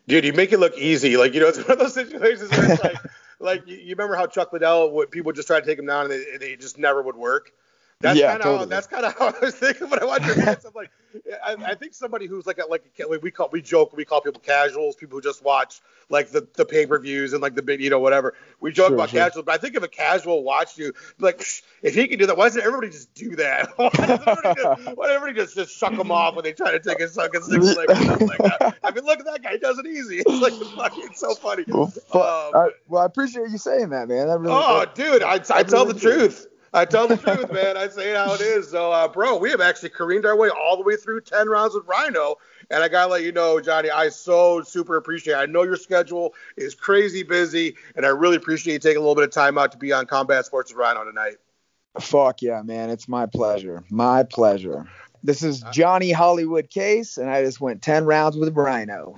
Speaker 1: Dude, you make it look easy. Like you know, it's one of those situations where it's like, like you, remember how Chuck Liddell would people just try to take him down and they, and they just never would work. That's
Speaker 7: Yeah,
Speaker 1: kind of how
Speaker 7: totally.
Speaker 1: that's kind of how I was thinking when I watched your videos. I'm like, I, I think somebody who's like a, like a, we call we joke we call people casuals, people who just watch like the, the pay per views and like the big you know whatever. We joke
Speaker 7: Sure,
Speaker 1: about
Speaker 7: sure.
Speaker 1: casuals, but I think if a casual watched you, like if he can do that, why doesn't everybody just do that? why doesn't everybody just, why everybody just, just suck him off when they try to take a suck and six? Like that? I mean, look at that guy; he does it easy. It's like fucking it's so funny.
Speaker 7: Well,
Speaker 1: Um,
Speaker 7: I, well, I appreciate you saying that, man. That really.
Speaker 1: Oh,
Speaker 7: that-
Speaker 1: dude, I, I tell the
Speaker 7: really
Speaker 1: truth. I tell the truth, man. I say how it is. So, uh, bro, we have actually careened our way all the way through 10 rounds with Rhino. And I got to let you know, Johnny, I so super appreciate it. I know your schedule is crazy busy, and I really appreciate you taking a little bit of time out to be on Combat Sports with Rhino tonight.
Speaker 7: Fuck yeah, man. It's my pleasure. My pleasure. This is Johnny Hollywood Case, and I just went 10 rounds with Rhino.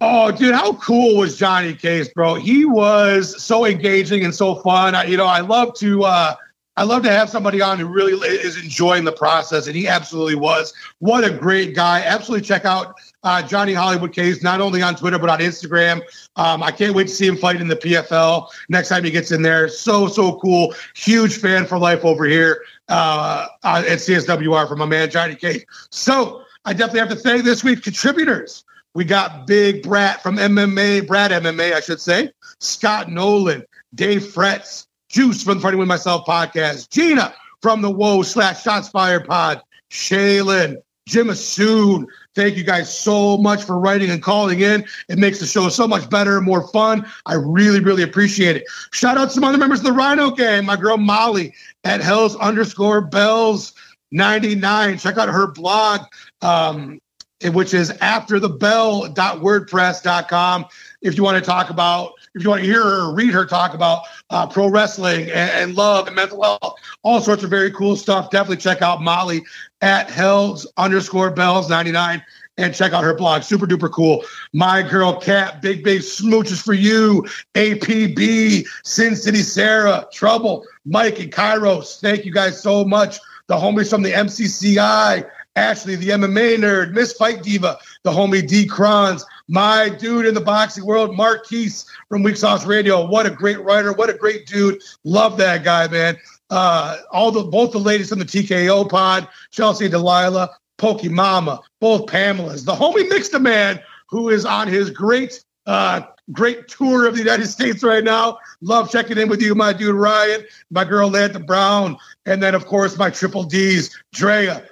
Speaker 1: Oh, dude, how cool was Johnny Case, bro? He was so engaging and so fun. I, you know, I love to uh I love to have somebody on who really is enjoying the process, and he absolutely was. What a great guy! Absolutely check out uh, Johnny Hollywood Case not only on Twitter but on Instagram. Um, I can't wait to see him fight in the PFL next time he gets in there. So so cool! Huge fan for life over here uh, uh, at CSWR from my man Johnny Case. So I definitely have to thank this week's contributors. We got Big Brat from MMA, Brad MMA, I should say. Scott Nolan, Dave Fretz, Juice from the Fighting With Myself podcast, Gina from the Whoa slash Shots Fired pod, Shaylin, Jim Assoon. Thank you guys so much for writing and calling in. It makes the show so much better and more fun. I really, really appreciate it. Shout out to some other members of the Rhino gang. My girl Molly at Hells underscore Bells 99. Check out her blog. Um, which is afterthebell.wordpress.com. If you want to talk about, if you want to hear her read her talk about uh, pro wrestling and, and love and mental health, all sorts of very cool stuff, definitely check out Molly at hells underscore bells 99 and check out her blog. Super duper cool. My girl Cat, big, big smooches for you. APB, Sin City Sarah, Trouble, Mike and Kairos. Thank you guys so much. The homies from the MCCI Ashley, the MMA nerd, Miss Fight Diva, the homie D. Crons, my dude in the boxing world, Marquise from Weak Sauce Radio. What a great writer. What a great dude. Love that guy, man. Uh, all the both the ladies from the TKO pod, Chelsea Delilah, Pokey Mama, both Pamelas, the homie Mixed Man, who is on his great uh, great tour of the United States right now. Love checking in with you, my dude Ryan, my girl Lanta Brown, and then of course my triple D's, Drea,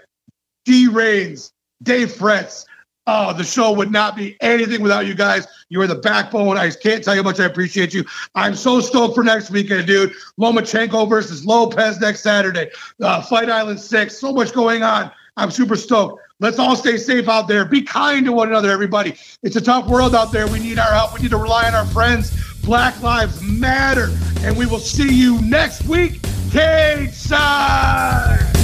Speaker 1: D Rains, Dave Fretz. Oh, the show would not be anything without you guys. You are the backbone. I can't tell you how much I appreciate you. I'm so stoked for next weekend, dude. Lomachenko versus Lopez next Saturday. Uh, Fight Island 6. So much going on. I'm super stoked. Let's all stay safe out there. Be kind to one another, everybody. It's a tough world out there. We need our help. We need to rely on our friends. Black Lives Matter. And we will see you next week. Cage side.